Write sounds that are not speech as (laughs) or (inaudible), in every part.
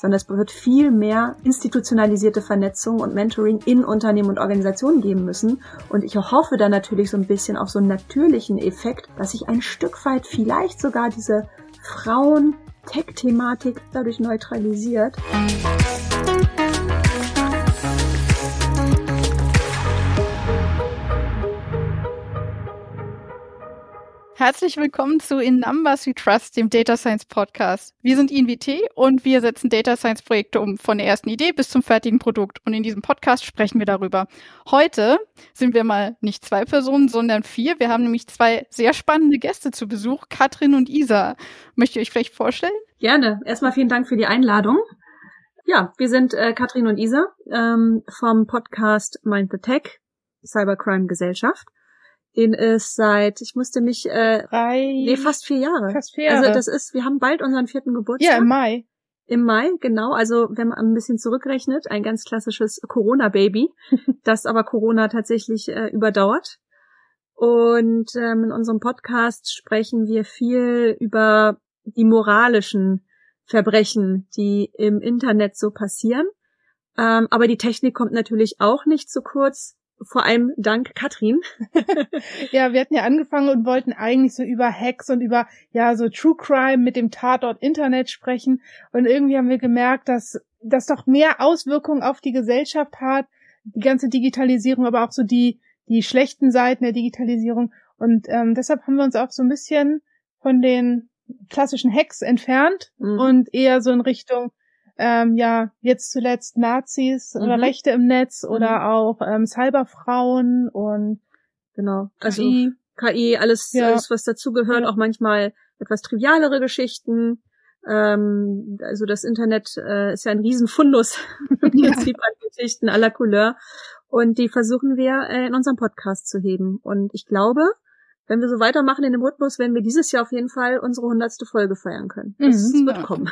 sondern es wird viel mehr institutionalisierte Vernetzung und Mentoring in Unternehmen und Organisationen geben müssen. Und ich hoffe dann natürlich so ein bisschen auf so einen natürlichen Effekt, dass sich ein Stück weit vielleicht sogar diese Frauen-Tech-Thematik dadurch neutralisiert. Herzlich willkommen zu In Numbers We Trust, dem Data Science Podcast. Wir sind INWT und wir setzen Data Science Projekte um, von der ersten Idee bis zum fertigen Produkt. Und in diesem Podcast sprechen wir darüber. Heute sind wir mal nicht zwei Personen, sondern vier. Wir haben nämlich zwei sehr spannende Gäste zu Besuch, Katrin und Isa. Möchtet ihr euch vielleicht vorstellen? Gerne. Erstmal vielen Dank für die Einladung. Ja, wir sind äh, Katrin und Isa ähm, vom Podcast Mind the Tech, Cybercrime Gesellschaft den es seit, ich musste mich, äh, Drei, nee, fast vier Jahre. Fast vier Jahre. Also das ist, wir haben bald unseren vierten Geburtstag. Ja, im Mai. Im Mai, genau. Also wenn man ein bisschen zurückrechnet, ein ganz klassisches Corona-Baby, (laughs) das aber Corona tatsächlich äh, überdauert. Und ähm, in unserem Podcast sprechen wir viel über die moralischen Verbrechen, die im Internet so passieren. Ähm, aber die Technik kommt natürlich auch nicht zu kurz vor allem dank Katrin. (laughs) ja, wir hatten ja angefangen und wollten eigentlich so über Hacks und über ja so True Crime mit dem Tatort Internet sprechen und irgendwie haben wir gemerkt, dass das doch mehr Auswirkungen auf die Gesellschaft hat, die ganze Digitalisierung, aber auch so die die schlechten Seiten der Digitalisierung und ähm, deshalb haben wir uns auch so ein bisschen von den klassischen Hacks entfernt mhm. und eher so in Richtung ähm, ja, jetzt zuletzt Nazis mhm. oder Rechte im Netz mhm. oder auch ähm, Cyberfrauen und genau. Also KI, KI alles, ja. alles was dazugehört, ja. auch manchmal etwas trivialere Geschichten. Ähm, also das Internet äh, ist ja ein Riesenfundus (laughs) im Prinzip ja. an Geschichten aller Couleur. Und die versuchen wir äh, in unserem Podcast zu heben. Und ich glaube, wenn wir so weitermachen in dem Rhythmus, werden wir dieses Jahr auf jeden Fall unsere hundertste Folge feiern können. Das mhm, wird kommen.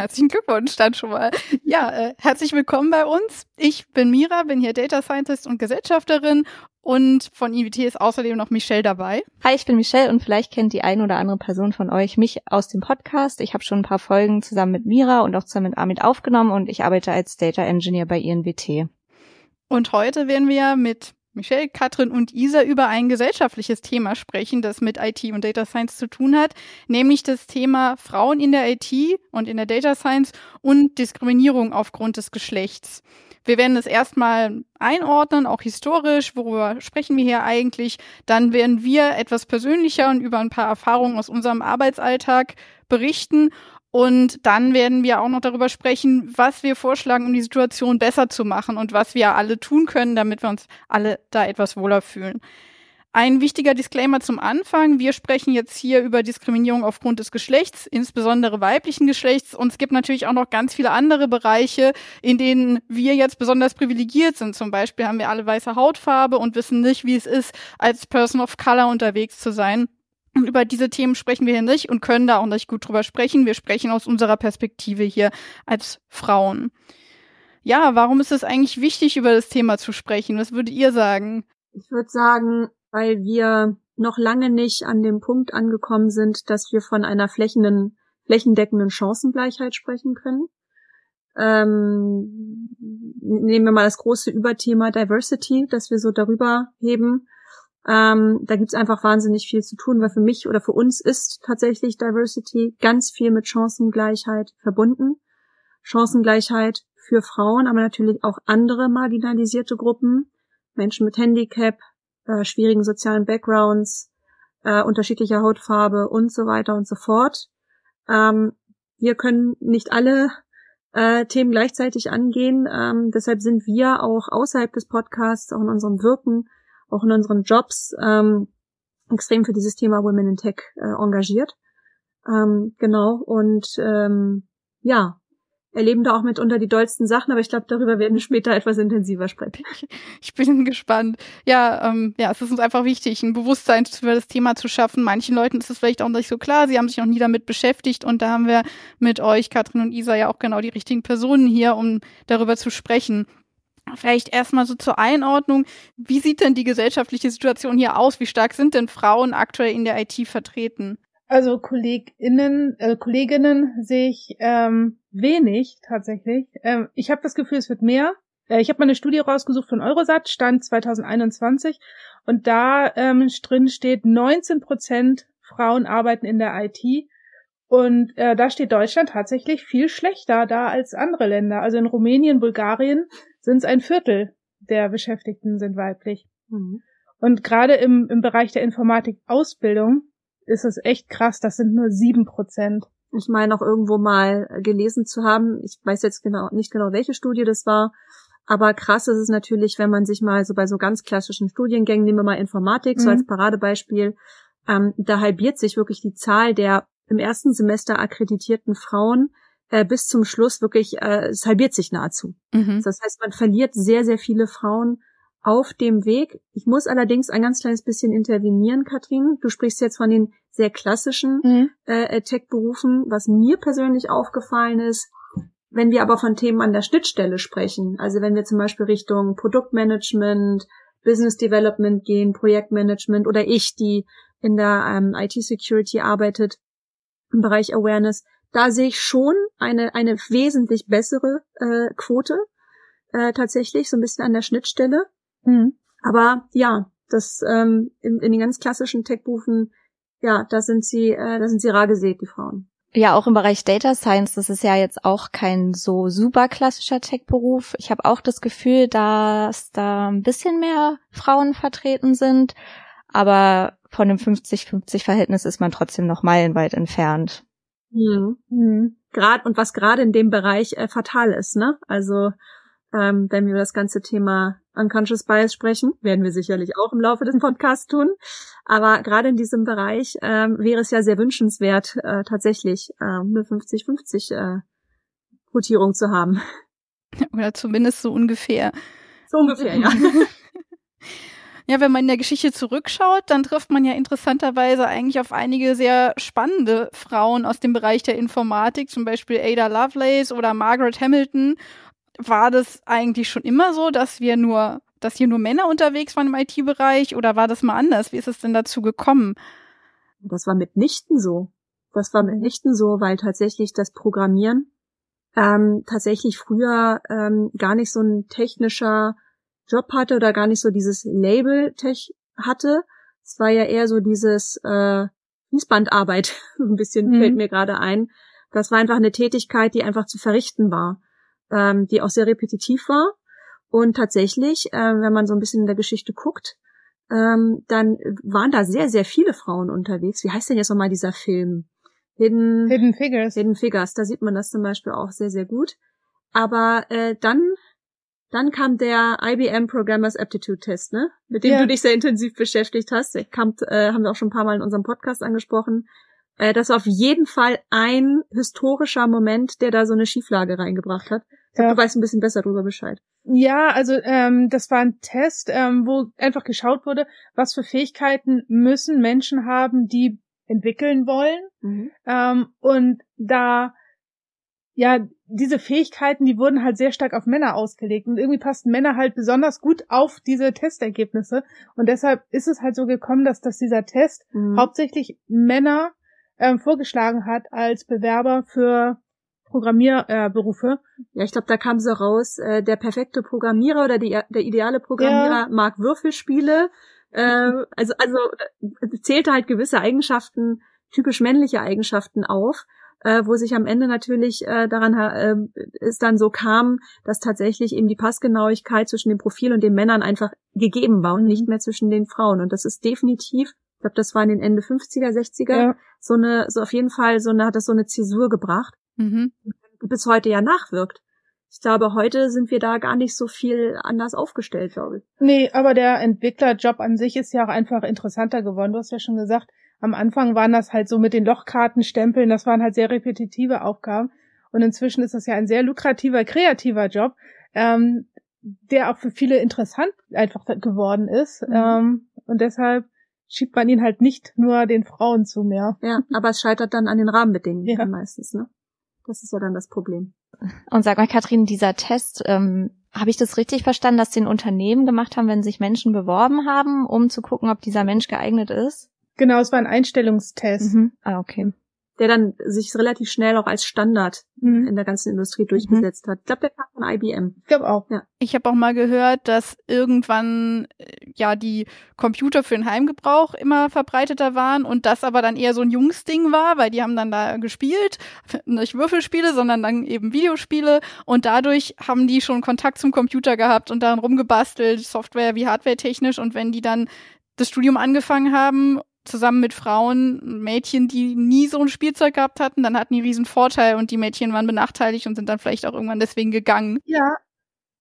Herzlichen Glückwunsch dann schon mal. Ja, äh, herzlich willkommen bei uns. Ich bin Mira, bin hier Data Scientist und Gesellschafterin und von IWT ist außerdem noch Michelle dabei. Hi, ich bin Michelle und vielleicht kennt die ein oder andere Person von euch mich aus dem Podcast. Ich habe schon ein paar Folgen zusammen mit Mira und auch zusammen mit Amit aufgenommen und ich arbeite als Data Engineer bei INWT. Und heute werden wir mit Michelle, Katrin und Isa über ein gesellschaftliches Thema sprechen, das mit IT und Data Science zu tun hat, nämlich das Thema Frauen in der IT und in der Data Science und Diskriminierung aufgrund des Geschlechts. Wir werden es erstmal einordnen, auch historisch, worüber sprechen wir hier eigentlich. Dann werden wir etwas persönlicher und über ein paar Erfahrungen aus unserem Arbeitsalltag berichten und dann werden wir auch noch darüber sprechen, was wir vorschlagen, um die Situation besser zu machen und was wir alle tun können, damit wir uns alle da etwas wohler fühlen. Ein wichtiger Disclaimer zum Anfang. Wir sprechen jetzt hier über Diskriminierung aufgrund des Geschlechts, insbesondere weiblichen Geschlechts. Und es gibt natürlich auch noch ganz viele andere Bereiche, in denen wir jetzt besonders privilegiert sind. Zum Beispiel haben wir alle weiße Hautfarbe und wissen nicht, wie es ist, als Person of Color unterwegs zu sein. Und über diese Themen sprechen wir hier nicht und können da auch nicht gut drüber sprechen. Wir sprechen aus unserer Perspektive hier als Frauen. Ja, warum ist es eigentlich wichtig, über das Thema zu sprechen? Was würdet ihr sagen? Ich würde sagen, weil wir noch lange nicht an dem Punkt angekommen sind, dass wir von einer flächenden, flächendeckenden Chancengleichheit sprechen können. Ähm, nehmen wir mal das große Überthema Diversity, das wir so darüber heben. Ähm, da gibt's einfach wahnsinnig viel zu tun, weil für mich oder für uns ist tatsächlich Diversity ganz viel mit Chancengleichheit verbunden. Chancengleichheit für Frauen, aber natürlich auch andere marginalisierte Gruppen, Menschen mit Handicap, äh, schwierigen sozialen Backgrounds, äh, unterschiedlicher Hautfarbe und so weiter und so fort. Ähm, wir können nicht alle äh, Themen gleichzeitig angehen. Ähm, deshalb sind wir auch außerhalb des Podcasts, auch in unserem Wirken, auch in unseren Jobs ähm, extrem für dieses Thema Women in Tech äh, engagiert. Ähm, genau, und ähm, ja, erleben da auch mitunter die dollsten Sachen, aber ich glaube, darüber werden wir später etwas intensiver sprechen. (laughs) Ich bin gespannt. Ja, ähm, ja, es ist uns einfach wichtig, ein Bewusstsein für das Thema zu schaffen. Manchen Leuten ist es vielleicht auch nicht so klar, sie haben sich noch nie damit beschäftigt und da haben wir mit euch, Katrin und Isa, ja auch genau die richtigen Personen hier, um darüber zu sprechen. Vielleicht erstmal so zur Einordnung. Wie sieht denn die gesellschaftliche Situation hier aus? Wie stark sind denn Frauen aktuell in der IT vertreten? Also KollegInnen, äh, Kolleginnen sehe ich ähm, wenig tatsächlich. Ähm, ich habe das Gefühl, es wird mehr. Äh, ich habe mal eine Studie rausgesucht von Eurosat, Stand 2021, und da ähm, drin steht, 19 Prozent Frauen arbeiten in der IT. Und äh, da steht Deutschland tatsächlich viel schlechter da als andere Länder. Also in Rumänien, Bulgarien sind es ein Viertel der Beschäftigten sind weiblich. Mhm. Und gerade im, im Bereich der Informatik-Ausbildung ist es echt krass, das sind nur sieben Prozent. Ich meine auch irgendwo mal gelesen zu haben, ich weiß jetzt genau nicht genau, welche Studie das war, aber krass ist es natürlich, wenn man sich mal so bei so ganz klassischen Studiengängen, nehmen wir mal Informatik, mhm. so als Paradebeispiel, ähm, da halbiert sich wirklich die Zahl der im ersten Semester akkreditierten Frauen äh, bis zum Schluss wirklich, äh, es halbiert sich nahezu. Mhm. Das heißt, man verliert sehr, sehr viele Frauen auf dem Weg. Ich muss allerdings ein ganz kleines bisschen intervenieren, Katrin. Du sprichst jetzt von den sehr klassischen mhm. äh, Tech-Berufen. Was mir persönlich aufgefallen ist, wenn wir aber von Themen an der Schnittstelle sprechen, also wenn wir zum Beispiel Richtung Produktmanagement, Business Development gehen, Projektmanagement oder ich, die in der ähm, IT-Security arbeitet, im Bereich Awareness, da sehe ich schon eine, eine wesentlich bessere äh, Quote äh, tatsächlich, so ein bisschen an der Schnittstelle. Mhm. Aber ja, das ähm, in, in den ganz klassischen Tech-Berufen, ja, da sind sie, äh, da sind sie rar gesät, die Frauen. Ja, auch im Bereich Data Science, das ist ja jetzt auch kein so super klassischer Tech-Beruf. Ich habe auch das Gefühl, dass da ein bisschen mehr Frauen vertreten sind, aber von dem 50-50-Verhältnis ist man trotzdem noch meilenweit entfernt. Mhm. Mhm. Gerade und was gerade in dem Bereich äh, fatal ist, ne? Also ähm, wenn wir über das ganze Thema Unconscious Bias sprechen, werden wir sicherlich auch im Laufe des Podcasts tun. Aber gerade in diesem Bereich ähm, wäre es ja sehr wünschenswert, äh, tatsächlich äh, eine 50-50 äh, Quotierung zu haben. Oder zumindest so ungefähr. So ungefähr, ja. (laughs) Ja, wenn man in der Geschichte zurückschaut, dann trifft man ja interessanterweise eigentlich auf einige sehr spannende Frauen aus dem Bereich der Informatik, zum Beispiel Ada Lovelace oder Margaret Hamilton. War das eigentlich schon immer so, dass wir nur, dass hier nur Männer unterwegs waren im IT-Bereich oder war das mal anders? Wie ist es denn dazu gekommen? Das war mitnichten so. Das war mitnichten so, weil tatsächlich das Programmieren ähm, tatsächlich früher ähm, gar nicht so ein technischer Job hatte oder gar nicht so dieses Label-Tech hatte. Es war ja eher so dieses äh, Fließbandarbeit, (laughs) ein bisschen mhm. fällt mir gerade ein. Das war einfach eine Tätigkeit, die einfach zu verrichten war, ähm, die auch sehr repetitiv war. Und tatsächlich, äh, wenn man so ein bisschen in der Geschichte guckt, ähm, dann waren da sehr, sehr viele Frauen unterwegs. Wie heißt denn jetzt nochmal dieser Film? Hidden, Hidden Figures. Hidden Figures, da sieht man das zum Beispiel auch sehr, sehr gut. Aber äh, dann dann kam der IBM Programmers Aptitude Test, ne? Mit dem ja. du dich sehr intensiv beschäftigt hast. Kam, äh, haben wir auch schon ein paar Mal in unserem Podcast angesprochen. Äh, das war auf jeden Fall ein historischer Moment, der da so eine Schieflage reingebracht hat. Ja. Du weißt ein bisschen besser darüber Bescheid. Ja, also ähm, das war ein Test, ähm, wo einfach geschaut wurde, was für Fähigkeiten müssen Menschen haben, die entwickeln wollen. Mhm. Ähm, und da ja, diese Fähigkeiten, die wurden halt sehr stark auf Männer ausgelegt und irgendwie passten Männer halt besonders gut auf diese Testergebnisse und deshalb ist es halt so gekommen, dass, dass dieser Test mhm. hauptsächlich Männer ähm, vorgeschlagen hat als Bewerber für Programmierberufe. Äh, ja, ich glaube, da kam so raus, äh, der perfekte Programmierer oder die, der ideale Programmierer ja. mag Würfelspiele. Äh, also, also äh, zählte halt gewisse Eigenschaften, typisch männliche Eigenschaften auf äh, wo sich am Ende natürlich äh, daran äh, es dann so kam, dass tatsächlich eben die Passgenauigkeit zwischen dem Profil und den Männern einfach gegeben war und nicht mehr zwischen den Frauen. Und das ist definitiv, ich glaube, das war in den Ende 50er, 60er, ja. so eine, so auf jeden Fall, so eine, hat das so eine Zäsur gebracht, mhm. bis heute ja nachwirkt. Ich glaube, heute sind wir da gar nicht so viel anders aufgestellt, glaube ich. Nee, aber der Entwicklerjob an sich ist ja auch einfach interessanter geworden. Du hast ja schon gesagt, am Anfang waren das halt so mit den Lochkartenstempeln, das waren halt sehr repetitive Aufgaben. Und inzwischen ist das ja ein sehr lukrativer, kreativer Job, ähm, der auch für viele interessant einfach geworden ist. Mhm. Ähm, und deshalb schiebt man ihn halt nicht nur den Frauen zu mehr. Ja, aber es scheitert dann an den Rahmenbedingungen ja. meistens, ne? Das ist ja dann das Problem. Und sag mal, Katrin, dieser Test, ähm, habe ich das richtig verstanden, dass den Unternehmen gemacht haben, wenn sich Menschen beworben haben, um zu gucken, ob dieser Mensch geeignet ist? Genau, es war ein Einstellungstest. Mhm. Ah, okay. Der dann sich relativ schnell auch als Standard Mhm. in der ganzen Industrie durchgesetzt hat. Ich glaube, der kam von IBM. Ich glaube auch. Ich habe auch mal gehört, dass irgendwann äh, ja die Computer für den Heimgebrauch immer verbreiteter waren und das aber dann eher so ein Jungsding war, weil die haben dann da gespielt, (laughs) nicht Würfelspiele, sondern dann eben Videospiele und dadurch haben die schon Kontakt zum Computer gehabt und daran rumgebastelt, Software wie Hardware technisch und wenn die dann das Studium angefangen haben zusammen mit Frauen, Mädchen, die nie so ein Spielzeug gehabt hatten, dann hatten die riesen Vorteil und die Mädchen waren benachteiligt und sind dann vielleicht auch irgendwann deswegen gegangen. Ja.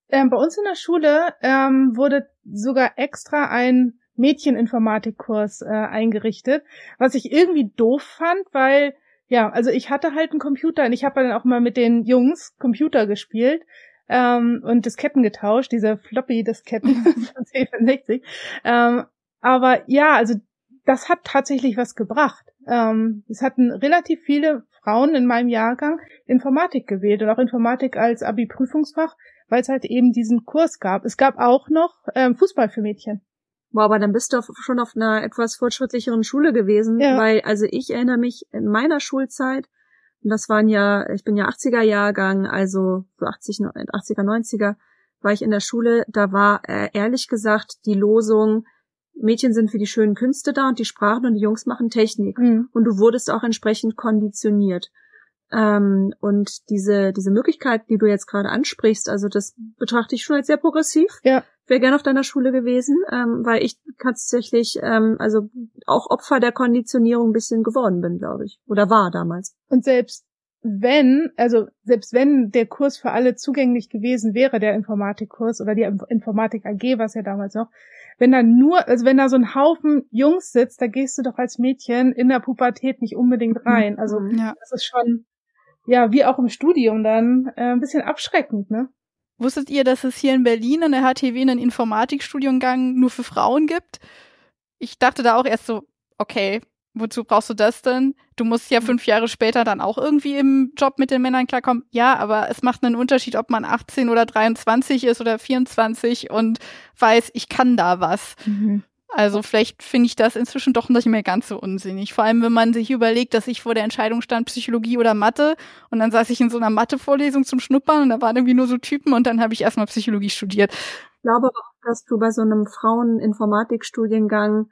Ähm, bei uns in der Schule ähm, wurde sogar extra ein Mädcheninformatikkurs äh, eingerichtet, was ich irgendwie doof fand, weil ja, also ich hatte halt einen Computer und ich habe dann auch mal mit den Jungs Computer gespielt ähm, und Disketten getauscht, diese Floppy-Disketten (laughs) von C64. Ähm, aber ja, also das hat tatsächlich was gebracht. Ähm, es hatten relativ viele Frauen in meinem Jahrgang Informatik gewählt und auch Informatik als Abi-Prüfungsfach, weil es halt eben diesen Kurs gab. Es gab auch noch ähm, Fußball für Mädchen. Boah, aber dann bist du auf, schon auf einer etwas fortschrittlicheren Schule gewesen, Ja. weil, also ich erinnere mich in meiner Schulzeit, und das waren ja, ich bin ja 80er Jahrgang, also so 80, 80er, 90er, war ich in der Schule, da war äh, ehrlich gesagt die Losung, Mädchen sind für die schönen Künste da und die Sprachen und die Jungs machen Technik. Mhm. Und du wurdest auch entsprechend konditioniert. Ähm, und diese, diese Möglichkeit, die du jetzt gerade ansprichst, also das betrachte ich schon als sehr progressiv. Ja. Wäre gerne auf deiner Schule gewesen, ähm, weil ich tatsächlich ähm, also auch Opfer der Konditionierung ein bisschen geworden bin, glaube ich. Oder war damals. Und selbst wenn, also selbst wenn der Kurs für alle zugänglich gewesen wäre, der Informatikkurs oder die Inf- Informatik AG, was ja damals noch, wenn da nur, also wenn da so ein Haufen Jungs sitzt, da gehst du doch als Mädchen in der Pubertät nicht unbedingt rein. Also Mhm. Ja. das ist schon, ja, wie auch im Studium dann, äh, ein bisschen abschreckend, ne? Wusstet ihr, dass es hier in Berlin an der HTW einen Informatikstudiengang nur für Frauen gibt? Ich dachte da auch erst so, okay, wozu brauchst du das denn? Du musst ja fünf Jahre später dann auch irgendwie im Job mit den Männern klarkommen. Ja, aber es macht einen Unterschied, ob man 18 oder 23 ist oder 24 und weiß, ich kann da was. Mhm. Also vielleicht finde ich das inzwischen doch nicht mehr ganz so unsinnig. Vor allem, wenn man sich überlegt, dass ich vor der Entscheidung stand, Psychologie oder Mathe. Und dann saß ich in so einer Mathe-Vorlesung zum Schnuppern und da waren irgendwie nur so Typen und dann habe ich erstmal Psychologie studiert. Ich glaube auch, dass du bei so einem Frauen-Informatik-Studiengang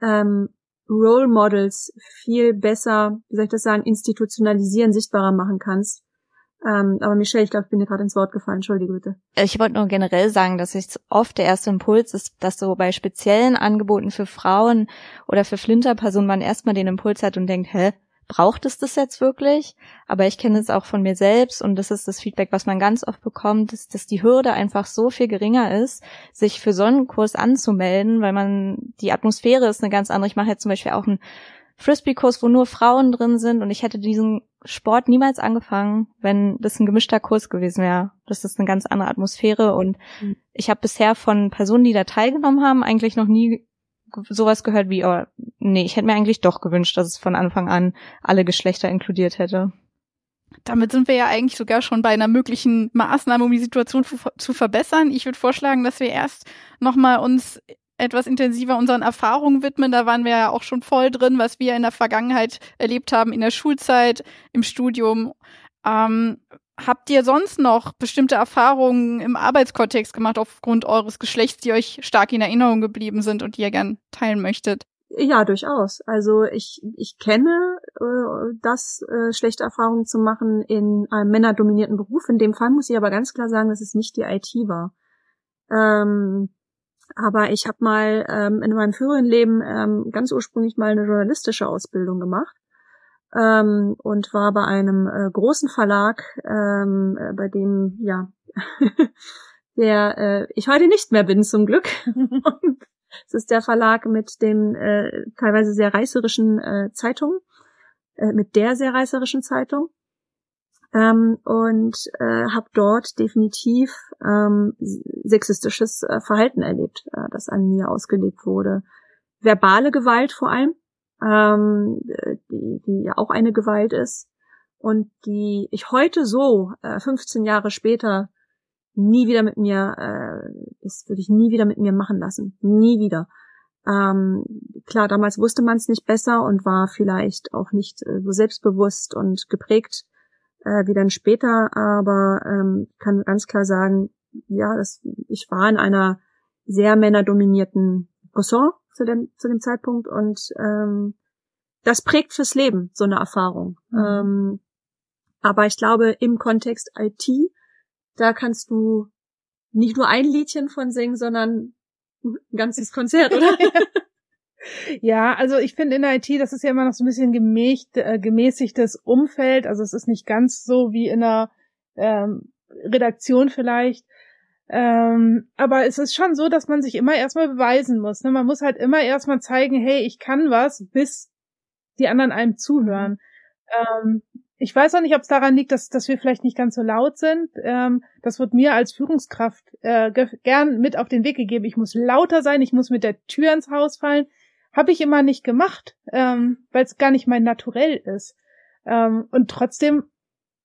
ähm, Role Models viel besser, wie soll ich das sagen, institutionalisieren, sichtbarer machen kannst. Ähm, aber Michelle, ich glaube, ich bin dir gerade ins Wort gefallen. Entschuldige bitte. Ich wollte nur generell sagen, dass ich oft der erste Impuls ist, dass so bei speziellen Angeboten für Frauen oder für Flinterpersonen man erstmal den Impuls hat und denkt, hä, braucht es das jetzt wirklich? Aber ich kenne es auch von mir selbst und das ist das Feedback, was man ganz oft bekommt, ist, dass die Hürde einfach so viel geringer ist, sich für so einen Kurs anzumelden, weil man, die Atmosphäre ist eine ganz andere. Ich mache jetzt zum Beispiel auch einen Frisbee-Kurs, wo nur Frauen drin sind und ich hätte diesen Sport niemals angefangen, wenn das ein gemischter Kurs gewesen wäre. Das ist eine ganz andere Atmosphäre und Mhm. ich habe bisher von Personen, die da teilgenommen haben, eigentlich noch nie sowas gehört wie, oh, nee, ich hätte mir eigentlich doch gewünscht, dass es von Anfang an alle Geschlechter inkludiert hätte. Damit sind wir ja eigentlich sogar schon bei einer möglichen Maßnahme, um die Situation zu, verbessern. Ich würde vorschlagen, dass wir erst nochmal uns etwas intensiver unseren Erfahrungen widmen. Da waren wir ja auch schon voll drin, was wir in der Vergangenheit erlebt haben, in der Schulzeit, im Studium. Ähm, habt ihr sonst noch bestimmte Erfahrungen im Arbeitskontext gemacht aufgrund eures Geschlechts, die euch stark in Erinnerung geblieben sind und die ihr gern teilen möchtet? Ja, durchaus. Also ich, ich kenne äh, das, äh, schlechte Erfahrungen zu machen in einem männerdominierten Beruf. In dem Fall muss ich aber ganz klar sagen, dass es nicht die IT war. Ähm, aber ich habe mal ähm, in meinem früheren Leben ähm, ganz ursprünglich mal eine journalistische Ausbildung gemacht ähm, und war bei einem äh, großen Verlag, ähm, äh, bei dem ja (laughs) der äh, ich heute nicht mehr bin zum Glück. (laughs) Es ist der Verlag mit den äh, teilweise sehr reißerischen äh, Zeitungen, äh, mit der sehr reißerischen Zeitung. Ähm, und äh, habe dort definitiv ähm, sexistisches äh, Verhalten erlebt, äh, das an mir ausgelebt wurde. Verbale Gewalt vor allem, ähm, die, die ja auch eine Gewalt ist und die ich heute so, äh, 15 Jahre später, nie wieder mit mir, äh, das würde ich nie wieder mit mir machen lassen. Nie wieder. Ähm, klar, damals wusste man es nicht besser und war vielleicht auch nicht äh, so selbstbewusst und geprägt äh, wie dann später, aber ähm, kann ganz klar sagen, ja, das, ich war in einer sehr männerdominierten Ressort zu dem, zu dem Zeitpunkt und ähm, das prägt fürs Leben, so eine Erfahrung. Mhm. Ähm, aber ich glaube, im Kontext IT, da kannst du nicht nur ein Liedchen von singen, sondern ein ganzes (laughs) Konzert, oder? Ja, also ich finde in der IT, das ist ja immer noch so ein bisschen gemächt, äh, gemäßigtes Umfeld. Also es ist nicht ganz so wie in einer ähm, Redaktion vielleicht. Ähm, aber es ist schon so, dass man sich immer erstmal beweisen muss. Ne? Man muss halt immer erstmal zeigen, hey, ich kann was, bis die anderen einem zuhören. Ähm, ich weiß auch nicht, ob es daran liegt, dass, dass wir vielleicht nicht ganz so laut sind. Ähm, das wird mir als Führungskraft äh, gern mit auf den Weg gegeben. Ich muss lauter sein, ich muss mit der Tür ins Haus fallen. Habe ich immer nicht gemacht, ähm, weil es gar nicht mein Naturell ist. Ähm, und trotzdem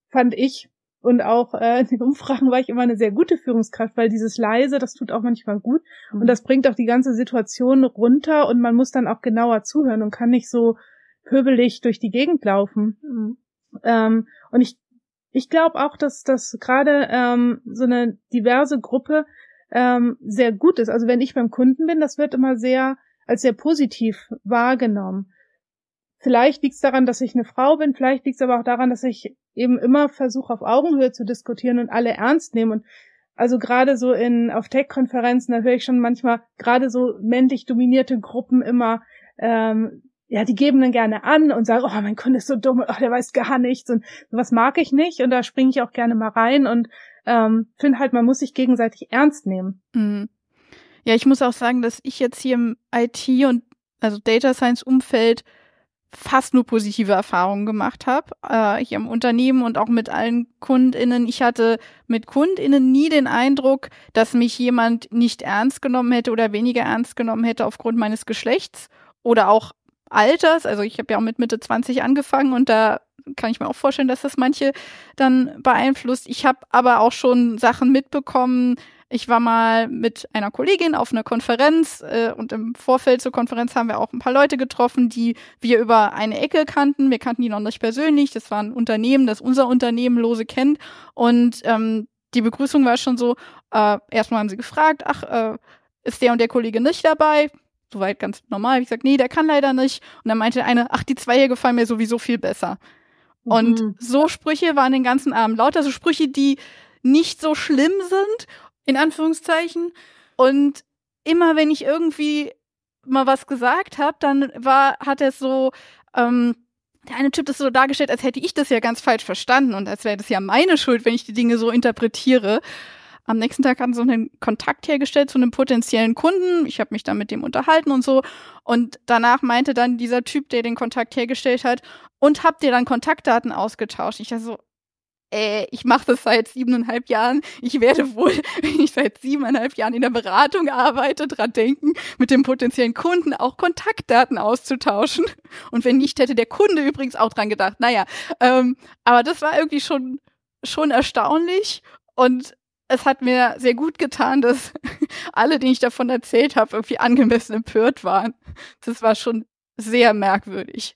fand ich und auch äh, in den Umfragen war ich immer eine sehr gute Führungskraft, weil dieses leise, das tut auch manchmal gut mhm. und das bringt auch die ganze Situation runter und man muss dann auch genauer zuhören und kann nicht so pöbelig durch die Gegend laufen. Mhm. Ähm, und ich ich glaube auch, dass das gerade ähm, so eine diverse Gruppe ähm, sehr gut ist. Also wenn ich beim Kunden bin, das wird immer sehr als sehr positiv wahrgenommen. Vielleicht liegt es daran, dass ich eine Frau bin, vielleicht liegt es aber auch daran, dass ich eben immer versuche, auf Augenhöhe zu diskutieren und alle ernst nehmen. Und also gerade so in auf Tech-Konferenzen, da höre ich schon manchmal gerade so männlich dominierte Gruppen immer, ähm, ja, die geben dann gerne an und sagen, oh, mein Kunde ist so dumm, oh, der weiß gar nichts und sowas mag ich nicht und da springe ich auch gerne mal rein und ähm, finde halt, man muss sich gegenseitig ernst nehmen. Mhm. Ja, ich muss auch sagen, dass ich jetzt hier im IT und also Data Science Umfeld fast nur positive Erfahrungen gemacht habe, äh, hier im Unternehmen und auch mit allen KundInnen. Ich hatte mit KundInnen nie den Eindruck, dass mich jemand nicht ernst genommen hätte oder weniger ernst genommen hätte aufgrund meines Geschlechts oder auch Alters. Also ich habe ja auch mit Mitte 20 angefangen und da kann ich mir auch vorstellen, dass das manche dann beeinflusst. Ich habe aber auch schon Sachen mitbekommen, ich war mal mit einer Kollegin auf einer Konferenz äh, und im Vorfeld zur Konferenz haben wir auch ein paar Leute getroffen, die wir über eine Ecke kannten. Wir kannten die noch nicht persönlich. Das war ein Unternehmen, das unser Unternehmen lose kennt. Und ähm, die Begrüßung war schon so, äh, erstmal haben sie gefragt, ach, äh, ist der und der Kollege nicht dabei? Soweit ganz normal. Ich gesagt, nee, der kann leider nicht. Und dann meinte eine, ach, die zwei hier gefallen mir sowieso viel besser. Und mhm. so Sprüche waren den ganzen Abend lauter, so Sprüche, die nicht so schlimm sind in Anführungszeichen. Und immer wenn ich irgendwie mal was gesagt habe, dann war, hat er so, ähm, der eine Typ das so dargestellt, als hätte ich das ja ganz falsch verstanden und als wäre das ja meine Schuld, wenn ich die Dinge so interpretiere. Am nächsten Tag hatten sie einen Kontakt hergestellt zu einem potenziellen Kunden. Ich habe mich dann mit dem unterhalten und so. Und danach meinte dann dieser Typ, der den Kontakt hergestellt hat, und habt ihr dann Kontaktdaten ausgetauscht? Ich dachte so, äh, ich mache das seit siebeneinhalb Jahren. Ich werde wohl, (laughs) wenn ich seit siebeneinhalb Jahren in der Beratung arbeite, dran denken, mit dem potenziellen Kunden auch Kontaktdaten auszutauschen. Und wenn nicht, hätte der Kunde übrigens auch dran gedacht. Naja, ähm, aber das war irgendwie schon, schon erstaunlich. Und es hat mir sehr gut getan, dass (laughs) alle, denen ich davon erzählt habe, irgendwie angemessen empört waren. Das war schon sehr merkwürdig.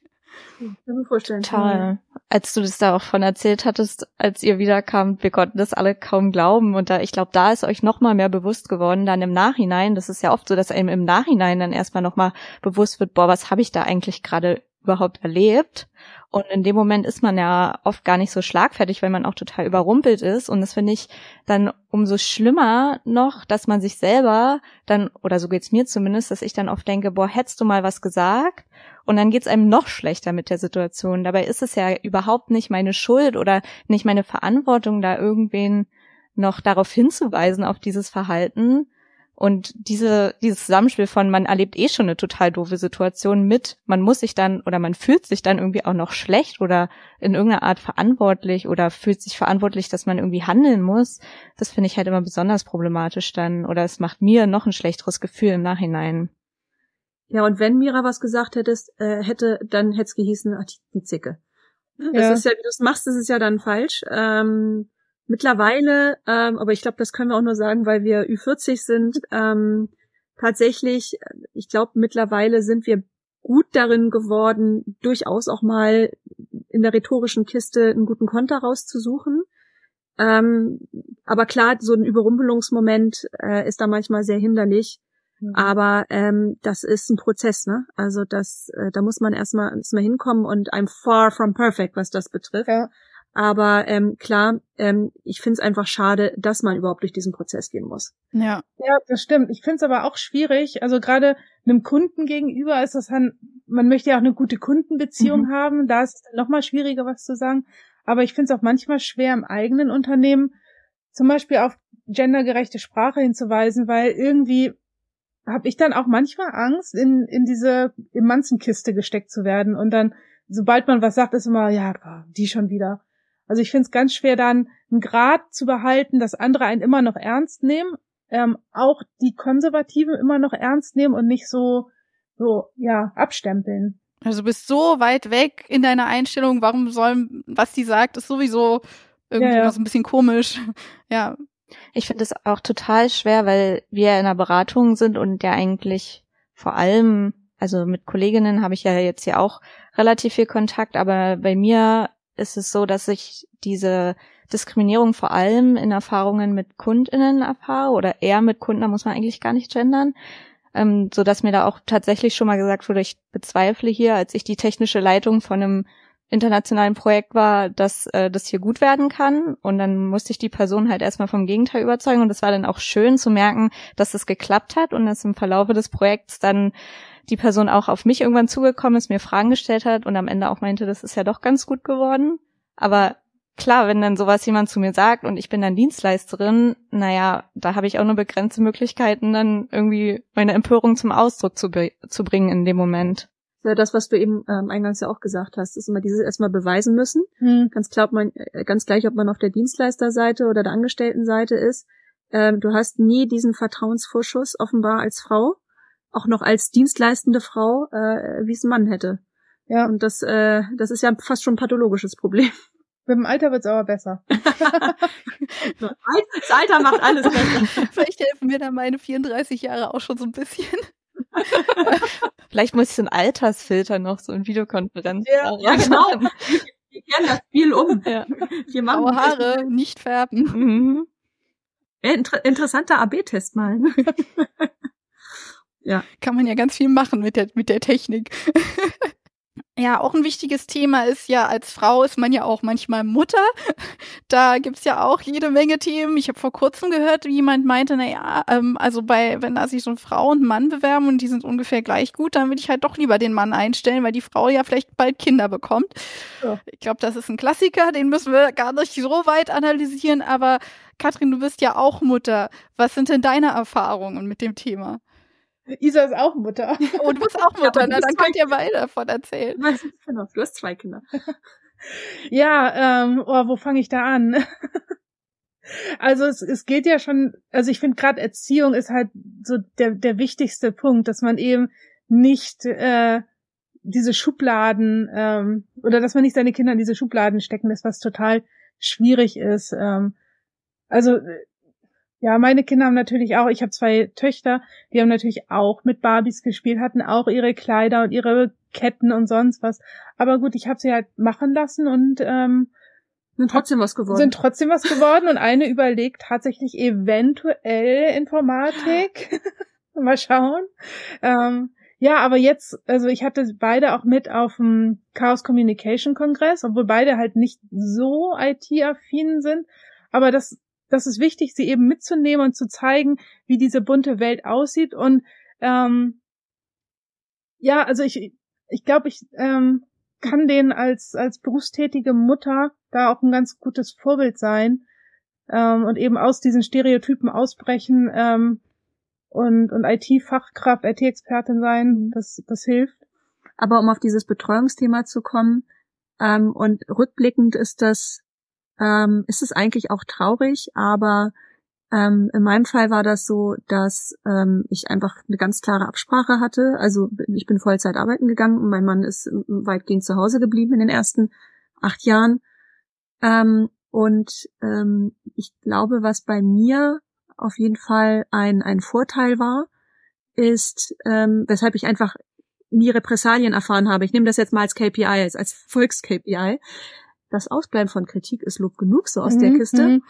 Kann mir vorstellen. Total. Als du das da auch von erzählt hattest, als ihr wiederkamt, wir konnten das alle kaum glauben. Und da, ich glaube, da ist euch noch mal mehr bewusst geworden, dann im Nachhinein. Das ist ja oft so, dass einem im Nachhinein dann erstmal noch mal bewusst wird, boah, was habe ich da eigentlich gerade überhaupt erlebt? Und in dem Moment ist man ja oft gar nicht so schlagfertig, weil man auch total überrumpelt ist. Und das finde ich dann umso schlimmer noch, dass man sich selber dann, oder so geht's mir zumindest, dass ich dann oft denke, boah, hättest du mal was gesagt? Und dann geht's einem noch schlechter mit der Situation. Dabei ist es ja überhaupt nicht meine Schuld oder nicht meine Verantwortung, da irgendwen noch darauf hinzuweisen, auf dieses Verhalten, und diese, dieses Zusammenspiel von man erlebt eh schon eine total doofe Situation mit, man muss sich dann oder man fühlt sich dann irgendwie auch noch schlecht oder in irgendeiner Art verantwortlich oder fühlt sich verantwortlich, dass man irgendwie handeln muss, das finde ich halt immer besonders problematisch dann oder es macht mir noch ein schlechteres Gefühl im Nachhinein. Ja, und wenn Mira was gesagt hättest, äh, hätte, dann hätte es gehießen, ach, die Zicke. Das ja. ist ja, wie du es machst, das ist ja dann falsch. Ähm, Mittlerweile, ähm, aber ich glaube, das können wir auch nur sagen, weil wir Ü40 sind, ähm, tatsächlich, ich glaube, mittlerweile sind wir gut darin geworden, durchaus auch mal in der rhetorischen Kiste einen guten Konter rauszusuchen. Ähm, aber klar, so ein Überrumpelungsmoment äh, ist da manchmal sehr hinderlich. Mhm. Aber ähm, das ist ein Prozess, ne? Also das, äh, da muss man erstmal erstmal hinkommen und I'm far from perfect, was das betrifft. Ja. Aber ähm, klar, ähm, ich finde es einfach schade, dass man überhaupt durch diesen Prozess gehen muss. Ja, ja, das stimmt. Ich finde es aber auch schwierig. Also gerade einem Kunden gegenüber ist das dann, man möchte ja auch eine gute Kundenbeziehung mhm. haben. Da ist es dann nochmal schwieriger, was zu sagen. Aber ich finde es auch manchmal schwer im eigenen Unternehmen, zum Beispiel auf gendergerechte Sprache hinzuweisen, weil irgendwie habe ich dann auch manchmal Angst, in, in diese Emanzenkiste gesteckt zu werden. Und dann, sobald man was sagt, ist immer, ja, die schon wieder. Also ich finde es ganz schwer, dann einen Grad zu behalten, dass andere einen immer noch ernst nehmen, ähm, auch die Konservativen immer noch ernst nehmen und nicht so, so, ja, abstempeln. Also du bist so weit weg in deiner Einstellung, warum sollen, was die sagt, ist sowieso irgendwie ja, ja. so ein bisschen komisch. (laughs) Ja, ich finde es auch total schwer, weil wir in einer Beratung sind und ja eigentlich vor allem, also mit Kolleginnen habe ich ja jetzt hier auch relativ viel Kontakt, aber bei mir ist es so, dass ich diese Diskriminierung vor allem in Erfahrungen mit KundInnen erfahre oder eher mit Kunden, da muss man eigentlich gar nicht gendern, ähm, so dass mir da auch tatsächlich schon mal gesagt wurde, ich bezweifle hier, als ich die technische Leitung von einem internationalen Projekt war, dass äh, das hier gut werden kann. Und dann musste ich die Person halt erstmal vom Gegenteil überzeugen. Und es war dann auch schön zu merken, dass es geklappt hat und dass im Verlaufe des Projekts dann die Person auch auf mich irgendwann zugekommen ist, mir Fragen gestellt hat und am Ende auch meinte, das ist ja doch ganz gut geworden. Aber klar, wenn dann sowas jemand zu mir sagt und ich bin dann Dienstleisterin, naja, da habe ich auch nur begrenzte Möglichkeiten, dann irgendwie meine Empörung zum Ausdruck zu, zu bringen in dem Moment das, was du eben ähm, eingangs ja auch gesagt hast, ist immer dieses erstmal beweisen müssen. Hm. Ganz klar, ob man, äh, ganz gleich, ob man auf der Dienstleisterseite oder der Angestelltenseite ist. Ähm, du hast nie diesen Vertrauensvorschuss offenbar als Frau, auch noch als dienstleistende Frau, äh, wie es ein Mann hätte. Ja. Und das, äh, das ist ja fast schon ein pathologisches Problem. (laughs) Mit dem Alter wird's aber besser. (laughs) das Alter macht alles besser. Vielleicht helfen mir da meine 34 Jahre auch schon so ein bisschen. (laughs) Vielleicht muss ich so ein Altersfilter noch so in Videokonferenz. Ja, ja genau. (laughs) Wir kehren das Spiel um. Ja. Wir machen Graue Haare nicht färben. Mhm. Inter interessanter AB-Test mal. (laughs) ja. Kann man ja ganz viel machen mit der, mit der Technik. Ja, auch ein wichtiges Thema ist ja, als Frau ist man ja auch manchmal Mutter. (laughs) Da gibt's ja auch jede Menge Themen. Ich habe vor kurzem gehört, wie jemand meinte, na ja, ähm, also bei, wenn da sich so eine Frau und ein Mann bewerben und die sind ungefähr gleich gut, dann würde ich halt doch lieber den Mann einstellen, weil die Frau ja vielleicht bald Kinder bekommt. Ja. Ich glaube, das ist ein Klassiker, den müssen wir gar nicht so weit analysieren, aber Katrin, du bist ja auch Mutter. Was sind denn deine Erfahrungen mit dem Thema? Isa ist auch Mutter. (laughs) Oh, du bist auch Mutter, ja, na, dann könnt ihr beide davon erzählen. Genau, du hast zwei Kinder. (laughs) ja, ähm, oh, wo fange ich da an? (laughs) also es, es geht ja schon, also ich finde gerade Erziehung ist halt so der, der wichtigste Punkt, dass man eben nicht äh, diese Schubladen ähm, oder dass man nicht seine Kinder in diese Schubladen stecken lässt, was total schwierig ist. Ähm, also ja, meine Kinder haben natürlich auch, ich habe zwei Töchter, die haben natürlich auch mit Barbies gespielt, hatten auch ihre Kleider und ihre Ketten und sonst was. Aber gut, ich habe sie halt machen lassen und ähm, sind trotzdem was geworden. Sind trotzdem was geworden und eine überlegt tatsächlich eventuell Informatik. (laughs) Mal schauen. Ähm, ja, aber jetzt, also ich hatte beide auch mit auf dem Chaos Communication Kongress, obwohl beide halt nicht so IT-affin sind. Aber das das ist wichtig, sie eben mitzunehmen und zu zeigen, wie diese bunte Welt aussieht. Und ähm, ja, also ich, ich glaube, ich ähm, kann denen als als berufstätige Mutter da auch ein ganz gutes Vorbild sein ähm, und eben aus diesen Stereotypen ausbrechen ähm, und und IT-Fachkraft, IT-Expertin sein. Das das hilft. Aber um auf dieses Betreuungsthema zu kommen ähm, und rückblickend ist das ähm, ist es eigentlich auch traurig, aber ähm, in meinem Fall war das so, dass ähm, ich einfach eine ganz klare Absprache hatte. Also ich bin Vollzeit arbeiten gegangen und mein Mann ist weitgehend zu Hause geblieben in den ersten acht Jahren. Ähm, und ähm, ich glaube, was bei mir auf jeden Fall ein, ein Vorteil war, ist, ähm, weshalb ich einfach nie Repressalien erfahren habe. Ich nehme das jetzt mal als KPI, als, als Volks-KPI. Das Ausbleiben von Kritik ist Lob genug, so aus mhm, der Kiste. Mhm.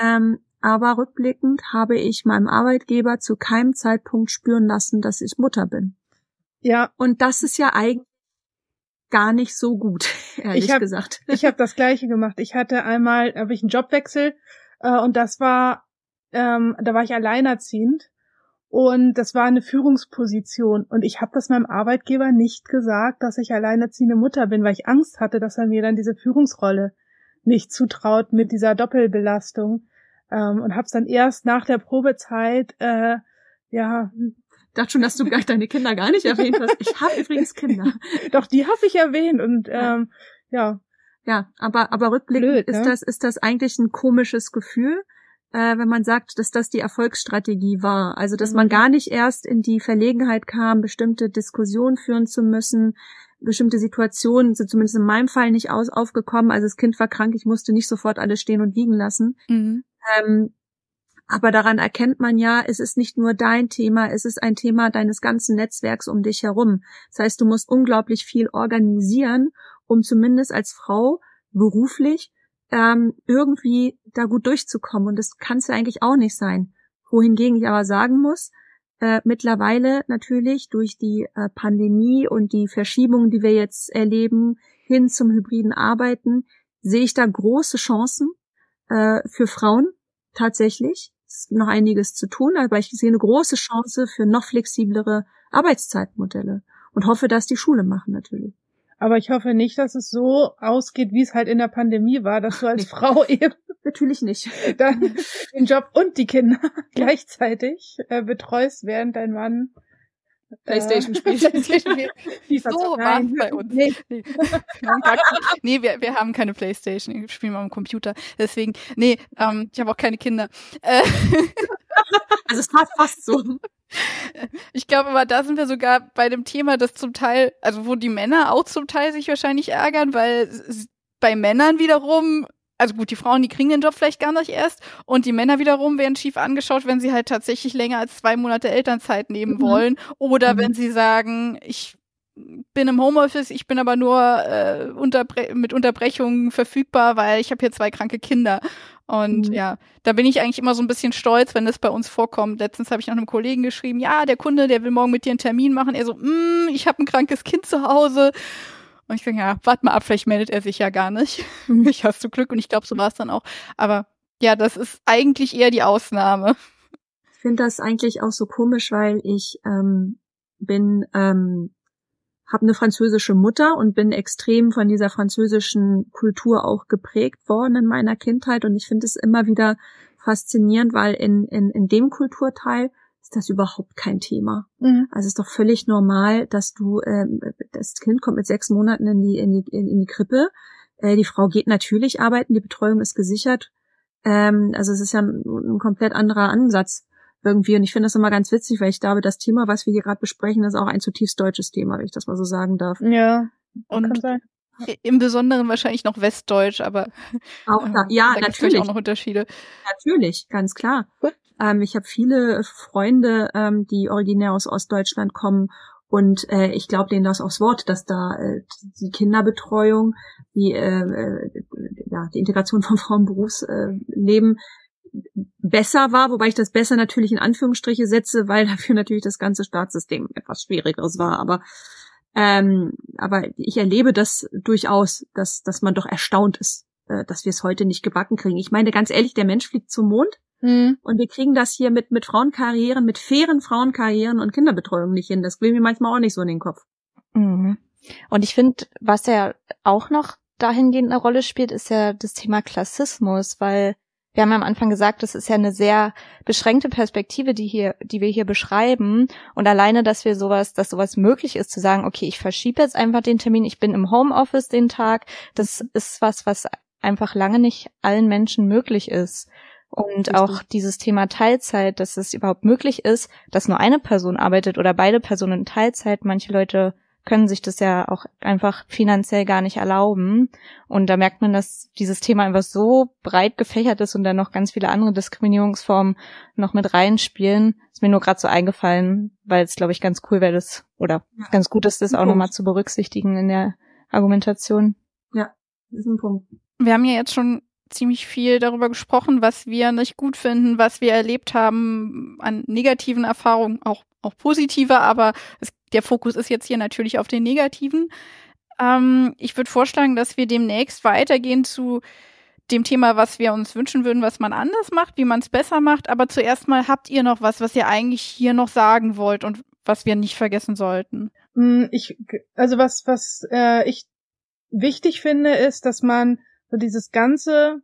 Ähm, aber rückblickend habe ich meinem Arbeitgeber zu keinem Zeitpunkt spüren lassen, dass ich Mutter bin. Ja. Und das ist ja eigentlich gar nicht so gut, (laughs) ehrlich ich hab, gesagt. (laughs) Ich habe das gleiche gemacht. Ich hatte einmal, habe ich einen Jobwechsel äh, und das war, ähm, da war ich alleinerziehend und das war eine Führungsposition und ich habe das meinem Arbeitgeber nicht gesagt, dass ich alleinerziehende Mutter bin, weil ich Angst hatte, dass er mir dann diese Führungsrolle nicht zutraut mit dieser Doppelbelastung ähm, und habe es dann erst nach der Probezeit äh, ja dachte schon, dass du deine Kinder gar nicht erwähnt hast. Ich habe übrigens Kinder. (laughs) Doch, die habe ich erwähnt und ähm, ja. Ja, aber, aber rückblickend Blöd, ist ne? das, ist das eigentlich ein komisches Gefühl, äh, wenn man sagt, dass das die Erfolgsstrategie war. Also, dass mhm. man gar nicht erst in die Verlegenheit kam, bestimmte Diskussionen führen zu müssen, bestimmte Situationen sind zumindest in meinem Fall nicht aus, aufgekommen. Also das Kind war krank, ich musste nicht sofort alles stehen und liegen lassen. Mhm. Ähm, aber daran erkennt man ja, es ist nicht nur dein Thema, es ist ein Thema deines ganzen Netzwerks um dich herum. Das heißt, du musst unglaublich viel organisieren, um zumindest als Frau beruflich ähm, irgendwie da gut durchzukommen. Und das kann es ja eigentlich auch nicht sein. Wohingegen ich aber sagen muss, äh, mittlerweile natürlich durch die äh, Pandemie und die Verschiebungen, die wir jetzt erleben, hin zum hybriden Arbeiten, sehe ich da große Chancen äh, für Frauen tatsächlich. Es ist noch einiges zu tun, aber ich sehe eine große Chance für noch flexiblere Arbeitszeitmodelle und hoffe, dass die Schule machen natürlich. Aber ich hoffe nicht, dass es so ausgeht, wie es halt in der Pandemie war, dass du als nee. Frau (laughs) eben natürlich nicht dann (laughs) den Job und die Kinder (laughs) gleichzeitig äh, betreust, während dein Mann Playstation spielt. so war bei uns. Nee, nee. nee wir, wir haben keine Playstation. Wir spielen mal am Computer. Deswegen, nee, ähm, ich habe auch keine Kinder. Äh, also es war fast so. Ich glaube aber, da sind wir sogar bei dem Thema, das zum Teil, also wo die Männer auch zum Teil sich wahrscheinlich ärgern, weil bei Männern wiederum also gut, die Frauen, die kriegen den Job vielleicht gar nicht erst und die Männer wiederum werden schief angeschaut, wenn sie halt tatsächlich länger als zwei Monate Elternzeit nehmen mhm. wollen oder mhm. wenn sie sagen, ich bin im Homeoffice, ich bin aber nur äh, unterbre mit Unterbrechungen verfügbar, weil ich habe hier zwei kranke Kinder. Und mhm. ja, da bin ich eigentlich immer so ein bisschen stolz, wenn das bei uns vorkommt. Letztens habe ich noch einem Kollegen geschrieben, ja, der Kunde, der will morgen mit dir einen Termin machen. Er so, mm, ich habe ein krankes Kind zu Hause. Und ich denke, ja, warte mal ab, vielleicht meldet er sich ja gar nicht. Mhm. (laughs) ich hast du Glück und ich glaube, so war es dann auch. Aber ja, das ist eigentlich eher die Ausnahme. Ich finde das eigentlich auch so komisch, weil ich ähm, bin, ähm, habe eine französische Mutter und bin extrem von dieser französischen Kultur auch geprägt worden in meiner Kindheit. Und ich finde es immer wieder faszinierend, weil in, in, in dem Kulturteil ist das überhaupt kein Thema. Mhm. Also es ist doch völlig normal, dass du, ähm, das Kind kommt mit sechs Monaten in die, in die, in, die Krippe. Äh, die Frau geht natürlich arbeiten, die Betreuung ist gesichert. Ähm, also es ist ja ein, ein komplett anderer Ansatz irgendwie. Und ich finde das immer ganz witzig, weil ich glaube, das Thema, was wir hier gerade besprechen, ist auch ein zutiefst deutsches Thema, wenn ich das mal so sagen darf. Ja. Und im Besonderen wahrscheinlich noch Westdeutsch, aber auch da, (laughs) ja, da natürlich auch noch Unterschiede. Natürlich, ganz klar. Ähm, ich habe viele Freunde, ähm, die originär aus Ostdeutschland kommen und äh, ich glaube denen das aufs Wort, dass da äh, die Kinderbetreuung, die, äh, äh, ja, die Integration (laughs) von Frauen im Berufsleben besser war, wobei ich das besser natürlich in Anführungsstriche setze, weil dafür natürlich das ganze Staatssystem etwas schwierigeres war. Aber ähm, aber ich erlebe das durchaus, dass dass man doch erstaunt ist, äh, dass wir es heute nicht gebacken kriegen. Ich meine ganz ehrlich, der Mensch fliegt zum Mond Mhm. Und wir kriegen das hier mit, mit Frauenkarrieren, mit fairen Frauenkarrieren und Kinderbetreuung nicht hin. Das will mir manchmal auch nicht so in den Kopf. Mhm. Und ich finde, was ja auch noch dahingehend eine Rolle spielt, ist ja das Thema Klassismus, weil wir haben am Anfang gesagt, das ist ja eine sehr beschränkte Perspektive, die hier, die wir hier beschreiben. Und alleine, dass wir sowas, dass sowas möglich ist, zu sagen, okay, ich verschiebe jetzt einfach den Termin, ich bin im Homeoffice den Tag, das ist was, was einfach lange nicht allen Menschen möglich ist. Und Richtig. auch dieses Thema Teilzeit, dass es überhaupt möglich ist, dass nur eine Person arbeitet oder beide Personen in Teilzeit. Manche Leute können sich das ja auch einfach finanziell gar nicht erlauben. Und da merkt man, dass dieses Thema einfach so breit gefächert ist und dann noch ganz viele andere Diskriminierungsformen noch mit reinspielen. Ist mir nur gerade so eingefallen, weil es, glaube ich, ganz cool wäre, das oder ja. ganz gut ist, das auch nochmal zu berücksichtigen in der Argumentation. Ja, das ist ein Punkt. Wir haben ja jetzt schon ziemlich viel darüber gesprochen, was wir nicht gut finden, was wir erlebt haben an negativen Erfahrungen, auch, auch positive, aber es, der Fokus ist jetzt hier natürlich auf den negativen. Ähm, ich würde vorschlagen, dass wir demnächst weitergehen zu dem Thema, was wir uns wünschen würden, was man anders macht, wie man es besser macht. Aber zuerst mal habt ihr noch was, was ihr eigentlich hier noch sagen wollt und was wir nicht vergessen sollten. Hm, ich, also was, was äh, ich wichtig finde, ist, dass man so dieses ganze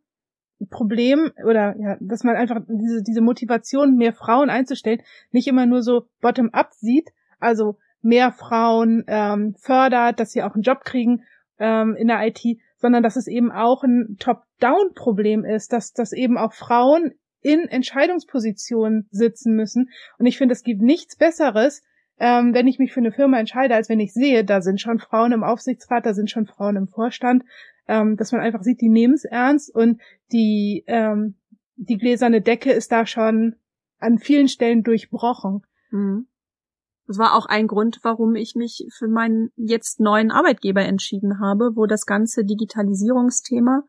Problem oder ja, dass man einfach diese, diese Motivation, mehr Frauen einzustellen, nicht immer nur so bottom-up sieht, also mehr Frauen ähm, fördert, dass sie auch einen Job kriegen ähm, in der IT, sondern dass es eben auch ein Top-Down-Problem ist, dass, dass eben auch Frauen in Entscheidungspositionen sitzen müssen. Und ich finde, es gibt nichts Besseres, ähm, wenn ich mich für eine Firma entscheide, als wenn ich sehe, da sind schon Frauen im Aufsichtsrat, da sind schon Frauen im Vorstand, ähm, dass man einfach sieht, die nehmen es ernst und die, ähm, die gläserne Decke ist da schon an vielen Stellen durchbrochen. Mhm. Das war auch ein Grund, warum ich mich für meinen jetzt neuen Arbeitgeber entschieden habe, wo das ganze Digitalisierungsthema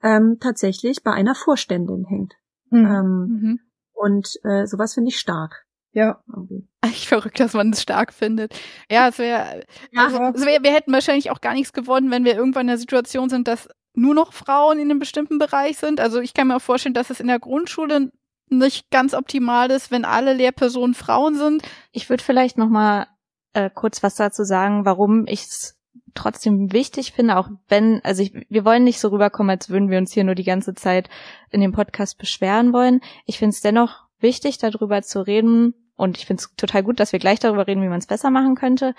ähm, tatsächlich bei einer Vorständin hängt. Mhm. Ähm, mhm. Und äh, sowas finde ich stark. Ja. Okay. Eigentlich verrückt, dass man es stark findet. Ja, es wäre, ja, also, wär, wir hätten wahrscheinlich auch gar nichts gewonnen, wenn wir irgendwann in der Situation sind, dass nur noch Frauen in einem bestimmten Bereich sind. Also ich kann mir auch vorstellen, dass es in der Grundschule nicht ganz optimal ist, wenn alle Lehrpersonen Frauen sind. Ich würde vielleicht noch mal äh, kurz was dazu sagen, warum ich es trotzdem wichtig finde, auch wenn, also ich, wir wollen nicht so rüberkommen, als würden wir uns hier nur die ganze Zeit in dem Podcast beschweren wollen. Ich finde es dennoch wichtig, darüber zu reden, und ich finde es total gut, dass wir gleich darüber reden, wie man es besser machen könnte.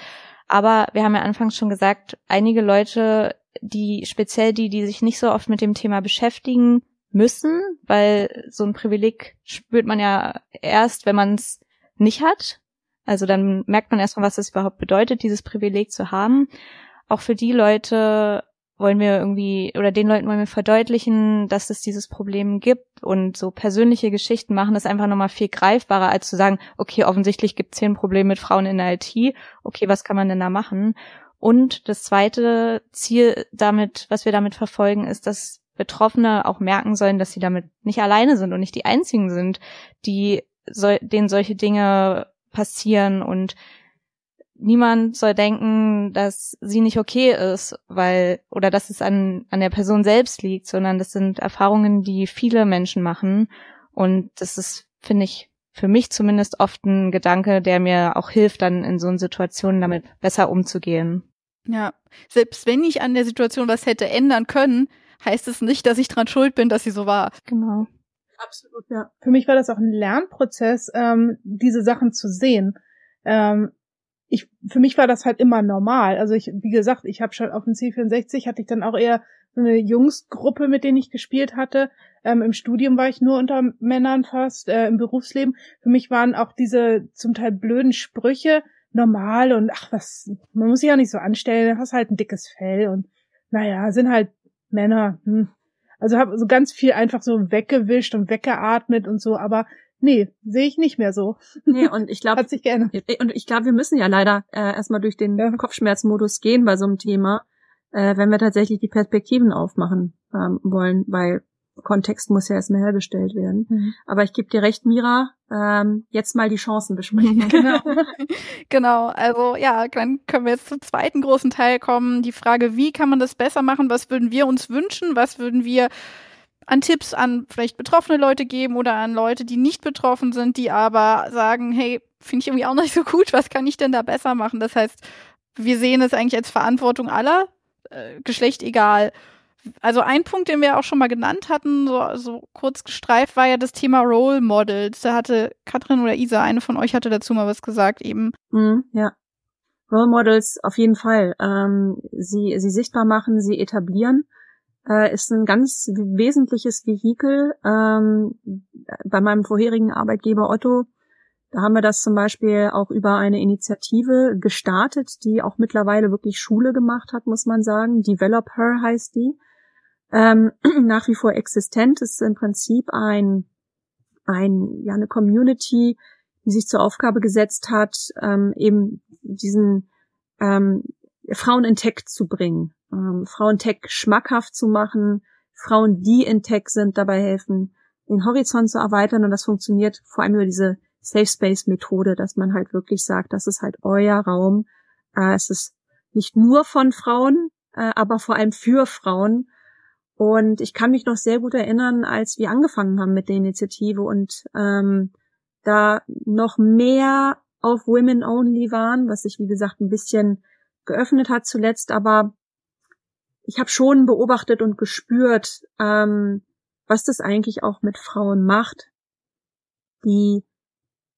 Aber wir haben ja anfangs schon gesagt, einige Leute, die speziell die, die sich nicht so oft mit dem Thema beschäftigen müssen, weil so ein Privileg spürt man ja erst, wenn man es nicht hat. Also dann merkt man erstmal, was es überhaupt bedeutet, dieses Privileg zu haben. Auch für die Leute wollen wir irgendwie oder den Leuten wollen wir verdeutlichen, dass es dieses Problem gibt und so persönliche Geschichten machen das einfach nochmal viel greifbarer, als zu sagen, okay, offensichtlich gibt es hier ein Problem mit Frauen in der IT, okay, was kann man denn da machen? Und das zweite Ziel damit, was wir damit verfolgen, ist, dass Betroffene auch merken sollen, dass sie damit nicht alleine sind und nicht die einzigen sind, die so, denen solche Dinge passieren und niemand soll denken, dass sie nicht okay ist, weil, oder dass es an, an der Person selbst liegt, sondern das sind Erfahrungen, die viele Menschen machen. Und das ist, finde ich, für mich zumindest oft ein Gedanke, der mir auch hilft, dann in so einer Situation damit besser umzugehen. Ja, selbst wenn ich an der Situation was hätte ändern können, heißt es nicht, dass ich dran schuld bin, dass sie so war. Genau. Absolut, ja. Für mich war das auch ein Lernprozess, ähm, diese Sachen zu sehen. Ähm, ich, für mich war das halt immer normal. Also ich, wie gesagt, ich habe schon auf dem C64 hatte ich dann auch eher so eine Jungsgruppe, mit denen ich gespielt hatte. Ähm, Im Studium war ich nur unter Männern fast, äh, im Berufsleben. Für mich waren auch diese zum Teil blöden Sprüche normal und ach was, man muss sich ja nicht so anstellen, hast halt ein dickes Fell und naja, sind halt Männer. Hm. Also habe so ganz viel einfach so weggewischt und weggeatmet und so, aber Nee, sehe ich nicht mehr so. Nee, und ich glaube, (laughs) hat sich geändert. Und ich glaube, wir müssen ja leider äh, erstmal durch den ja. Kopfschmerzmodus gehen bei so einem Thema, äh, wenn wir tatsächlich die Perspektiven aufmachen ähm, wollen, weil Kontext muss ja erstmal hergestellt werden. Mhm. Aber ich gebe dir recht, Mira, ähm, jetzt mal die Chancen besprechen. (laughs) genau. (laughs) genau, also ja, dann können wir jetzt zum zweiten großen Teil kommen. Die Frage, wie kann man das besser machen? Was würden wir uns wünschen? Was würden wir an Tipps an vielleicht betroffene Leute geben oder an Leute, die nicht betroffen sind, die aber sagen, hey, finde ich irgendwie auch nicht so gut, was kann ich denn da besser machen? Das heißt, wir sehen es eigentlich als Verantwortung aller, äh, Geschlecht egal. Also ein Punkt, den wir auch schon mal genannt hatten, so, so kurz gestreift, war ja das Thema Role Models. Da hatte Katrin oder Isa, eine von euch hatte dazu mal was gesagt eben. Mm, ja. Role Models auf jeden Fall. Ähm, sie, sie sichtbar machen, sie etablieren äh, ist ein ganz wesentliches Vehikel. Ähm, bei meinem vorherigen Arbeitgeber Otto Da haben wir das zum Beispiel auch über eine Initiative gestartet, die auch mittlerweile wirklich Schule gemacht hat, muss man sagen. Develop Her heißt die. Ähm, (clears throat) nach wie vor existent ist im Prinzip ein, ein, ja, eine Community, die sich zur Aufgabe gesetzt hat, ähm, eben diesen ähm, Frauen in Tech zu bringen, ähm, Frauen Tech schmackhaft zu machen, Frauen, die in Tech sind, dabei helfen, den Horizont zu erweitern und das funktioniert vor allem über diese Safe Space Methode, dass man halt wirklich sagt, das ist halt euer Raum. Äh, es ist nicht nur von Frauen, äh, aber vor allem für Frauen. Und ich kann mich noch sehr gut erinnern, als wir angefangen haben mit der Initiative und ähm, da noch mehr auf Women Only waren, was sich wie gesagt ein bisschen geöffnet hat zuletzt, aber ich habe schon beobachtet und gespürt, ähm, was das eigentlich auch mit Frauen macht, die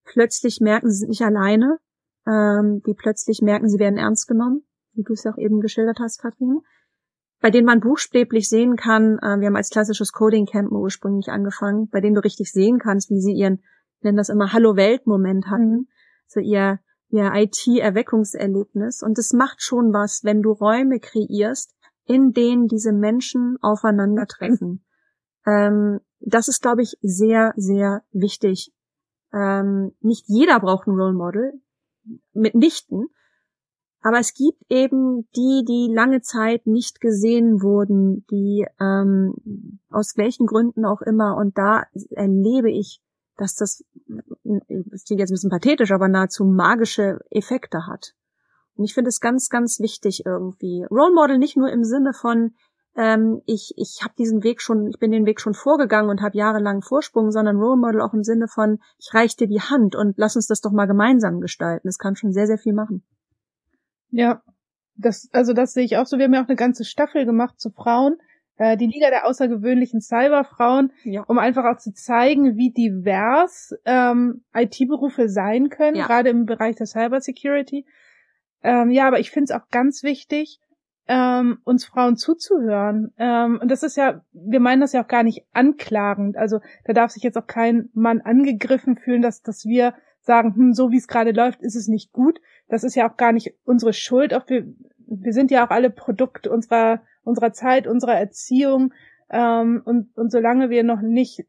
plötzlich merken, sie sind nicht alleine, ähm, die plötzlich merken, sie werden ernst genommen, wie du es auch eben geschildert hast, Katrin, bei denen man buchstäblich sehen kann, äh, wir haben als klassisches Coding Camp ursprünglich angefangen, bei denen du richtig sehen kannst, wie sie ihren, nennen das immer Hallo Welt Moment hatten, mhm. so ihr ihr IT-Erweckungserlebnis. Und es macht schon was, wenn du Räume kreierst, in denen diese Menschen aufeinandertreffen. Ähm, das ist, glaube ich, sehr, sehr wichtig. Ähm, nicht jeder braucht ein Role Model, mitnichten. Aber es gibt eben die, die lange Zeit nicht gesehen wurden, die ähm, aus welchen Gründen auch immer. Und da erlebe ich, dass das, das klingt jetzt ein bisschen pathetisch, aber nahezu magische Effekte hat. Und ich finde es ganz, ganz wichtig irgendwie. Role Model nicht nur im Sinne von, ähm, ich, ich habe diesen Weg schon, ich bin den Weg schon vorgegangen und habe jahrelang Vorsprung, sondern Role Model auch im Sinne von, ich reich dir die Hand und lass uns das doch mal gemeinsam gestalten. Das kann schon sehr, sehr viel machen. Ja, das, also das sehe ich auch so. Wir haben ja auch eine ganze Staffel gemacht zu Frauen, äh, die Liga der außergewöhnlichen Cyberfrauen, ja. um einfach auch zu zeigen, wie divers ähm, IT-Berufe sein können, ja. gerade im Bereich der Cybersecurity. Ähm, ja, aber ich finde es auch ganz wichtig, ähm, uns Frauen zuzuhören. Ähm, und das ist ja, wir meinen das ja auch gar nicht anklagend. Also da darf sich jetzt auch kein Mann angegriffen fühlen, dass, dass wir sagen, hm, so wie es gerade läuft, ist es nicht gut. Das ist ja auch gar nicht unsere Schuld. Auch wir, wir sind ja auch alle Produkt unserer, unserer Zeit, unserer Erziehung. Ähm, und, und solange wir noch nicht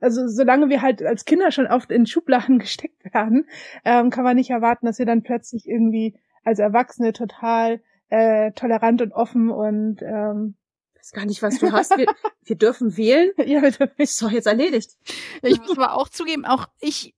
also solange wir halt als Kinder schon oft in Schubladen (laughs) gesteckt werden, ähm, kann man nicht erwarten, dass wir dann plötzlich irgendwie als Erwachsene total äh, tolerant und offen und ähm, ich weiß gar nicht, was du hast. Wir, (laughs) wir dürfen wählen. Ja, wir dürfen. Ist doch jetzt erledigt. Ich muss aber auch zugeben, auch ich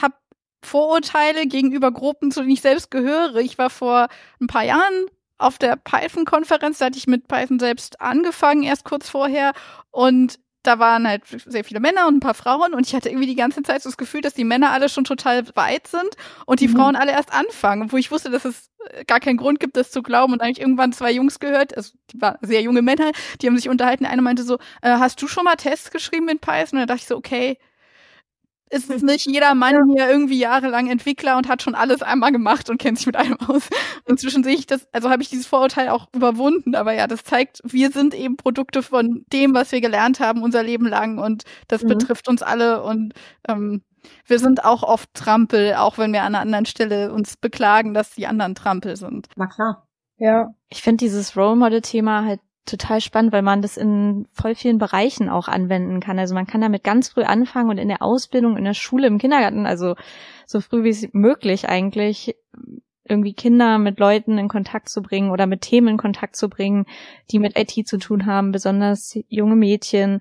habe Vorurteile gegenüber Gruppen, zu denen ich selbst gehöre. Ich war vor ein paar Jahren auf der Python-Konferenz, da hatte ich mit Python selbst angefangen, erst kurz vorher. Und da waren halt sehr viele Männer und ein paar Frauen und ich hatte irgendwie die ganze Zeit so das Gefühl, dass die Männer alle schon total weit sind und die mhm. Frauen alle erst anfangen, wo ich wusste, dass es äh, gar keinen Grund gibt, das zu glauben und eigentlich irgendwann zwei Jungs gehört, also die waren sehr junge Männer, die haben sich unterhalten, eine meinte so, äh, hast du schon mal Tests geschrieben in Python? Und da dachte ich so, okay, ist es nicht jeder Mann ja. hier irgendwie jahrelang Entwickler und hat schon alles einmal gemacht und kennt sich mit allem aus. Inzwischen sehe ich das, also habe ich dieses Vorurteil auch überwunden, aber ja, das zeigt, wir sind eben Produkte von dem, was wir gelernt haben unser Leben lang und das mhm. betrifft uns alle und ähm, wir sind auch oft Trampel, auch wenn wir an einer anderen Stelle uns beklagen, dass die anderen Trampel sind. Na klar. Ja. Ich finde dieses Role Model Thema halt total spannend, weil man das in voll vielen Bereichen auch anwenden kann. Also man kann damit ganz früh anfangen und in der Ausbildung, in der Schule, im Kindergarten, also so früh wie möglich eigentlich irgendwie Kinder mit Leuten in Kontakt zu bringen oder mit Themen in Kontakt zu bringen, die mit IT zu tun haben, besonders junge Mädchen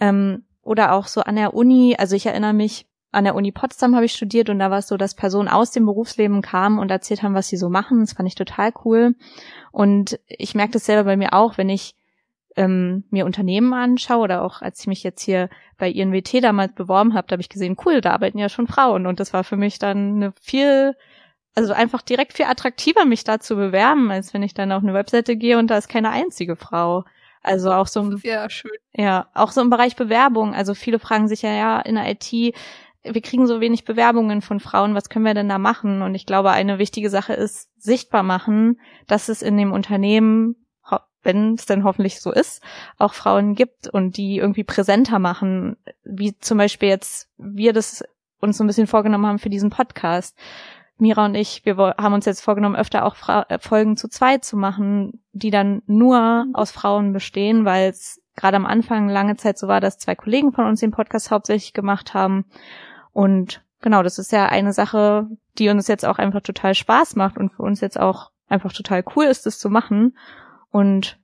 ähm, oder auch so an der Uni. Also ich erinnere mich, an der Uni Potsdam habe ich studiert und da war es so, dass Personen aus dem Berufsleben kamen und erzählt haben, was sie so machen. Das fand ich total cool. Und ich merke das selber bei mir auch, wenn ich ähm, mir Unternehmen anschaue oder auch als ich mich jetzt hier bei INWT damals beworben habe, da habe ich gesehen, cool, da arbeiten ja schon Frauen. Und das war für mich dann eine viel, also einfach direkt viel attraktiver, mich da zu bewerben, als wenn ich dann auf eine Webseite gehe und da ist keine einzige Frau. Also auch so im, ja, schön. ja, auch so im Bereich Bewerbung. Also viele fragen sich ja, ja, in der IT, wir kriegen so wenig Bewerbungen von Frauen, was können wir denn da machen? Und ich glaube, eine wichtige Sache ist sichtbar machen, dass es in dem Unternehmen, wenn es denn hoffentlich so ist, auch Frauen gibt und die irgendwie präsenter machen, wie zum Beispiel jetzt wir das uns so ein bisschen vorgenommen haben für diesen Podcast. Mira und ich, wir haben uns jetzt vorgenommen, öfter auch Fra äh, Folgen zu zweit zu machen, die dann nur aus Frauen bestehen, weil es gerade am Anfang lange Zeit so war, dass zwei Kollegen von uns den Podcast hauptsächlich gemacht haben. Und genau, das ist ja eine Sache, die uns jetzt auch einfach total Spaß macht und für uns jetzt auch einfach total cool ist, das zu machen. Und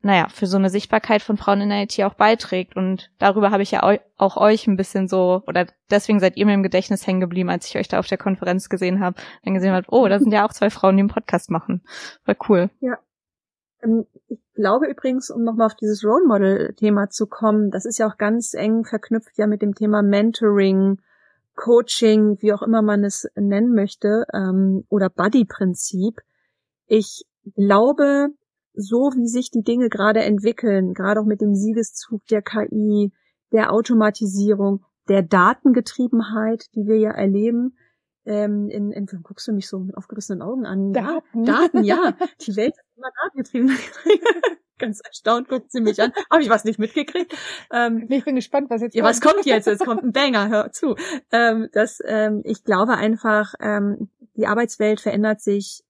naja, für so eine Sichtbarkeit von Frauen in der IT auch beiträgt. Und darüber habe ich ja auch euch ein bisschen so, oder deswegen seid ihr mir im Gedächtnis hängen geblieben, als ich euch da auf der Konferenz gesehen habe. Dann gesehen habe, oh, da sind ja auch zwei Frauen, die einen Podcast machen. War cool. Ja. Ähm, ich glaube übrigens, um nochmal auf dieses Role Model-Thema zu kommen, das ist ja auch ganz eng verknüpft ja mit dem Thema Mentoring, Coaching, wie auch immer man es nennen möchte, ähm, oder Buddy-Prinzip. Ich glaube, so wie sich die Dinge gerade entwickeln, gerade auch mit dem Siegeszug der KI, der Automatisierung, der Datengetriebenheit, die wir ja erleben, ähm, in, in, guckst du mich so mit aufgerissenen Augen an? Daten. Daten, ja. (laughs) Die Welt ist immer datengetrieben. (laughs) Ganz erstaunt guckt sie mich an. Habe ich was nicht mitgekriegt? Ähm, ich bin gespannt, was jetzt ja, kommt. Ja, was kommt jetzt? Jetzt kommt ein Banger, hör zu. Ähm, das, ähm, ich glaube einfach, ähm, die Arbeitswelt verändert sich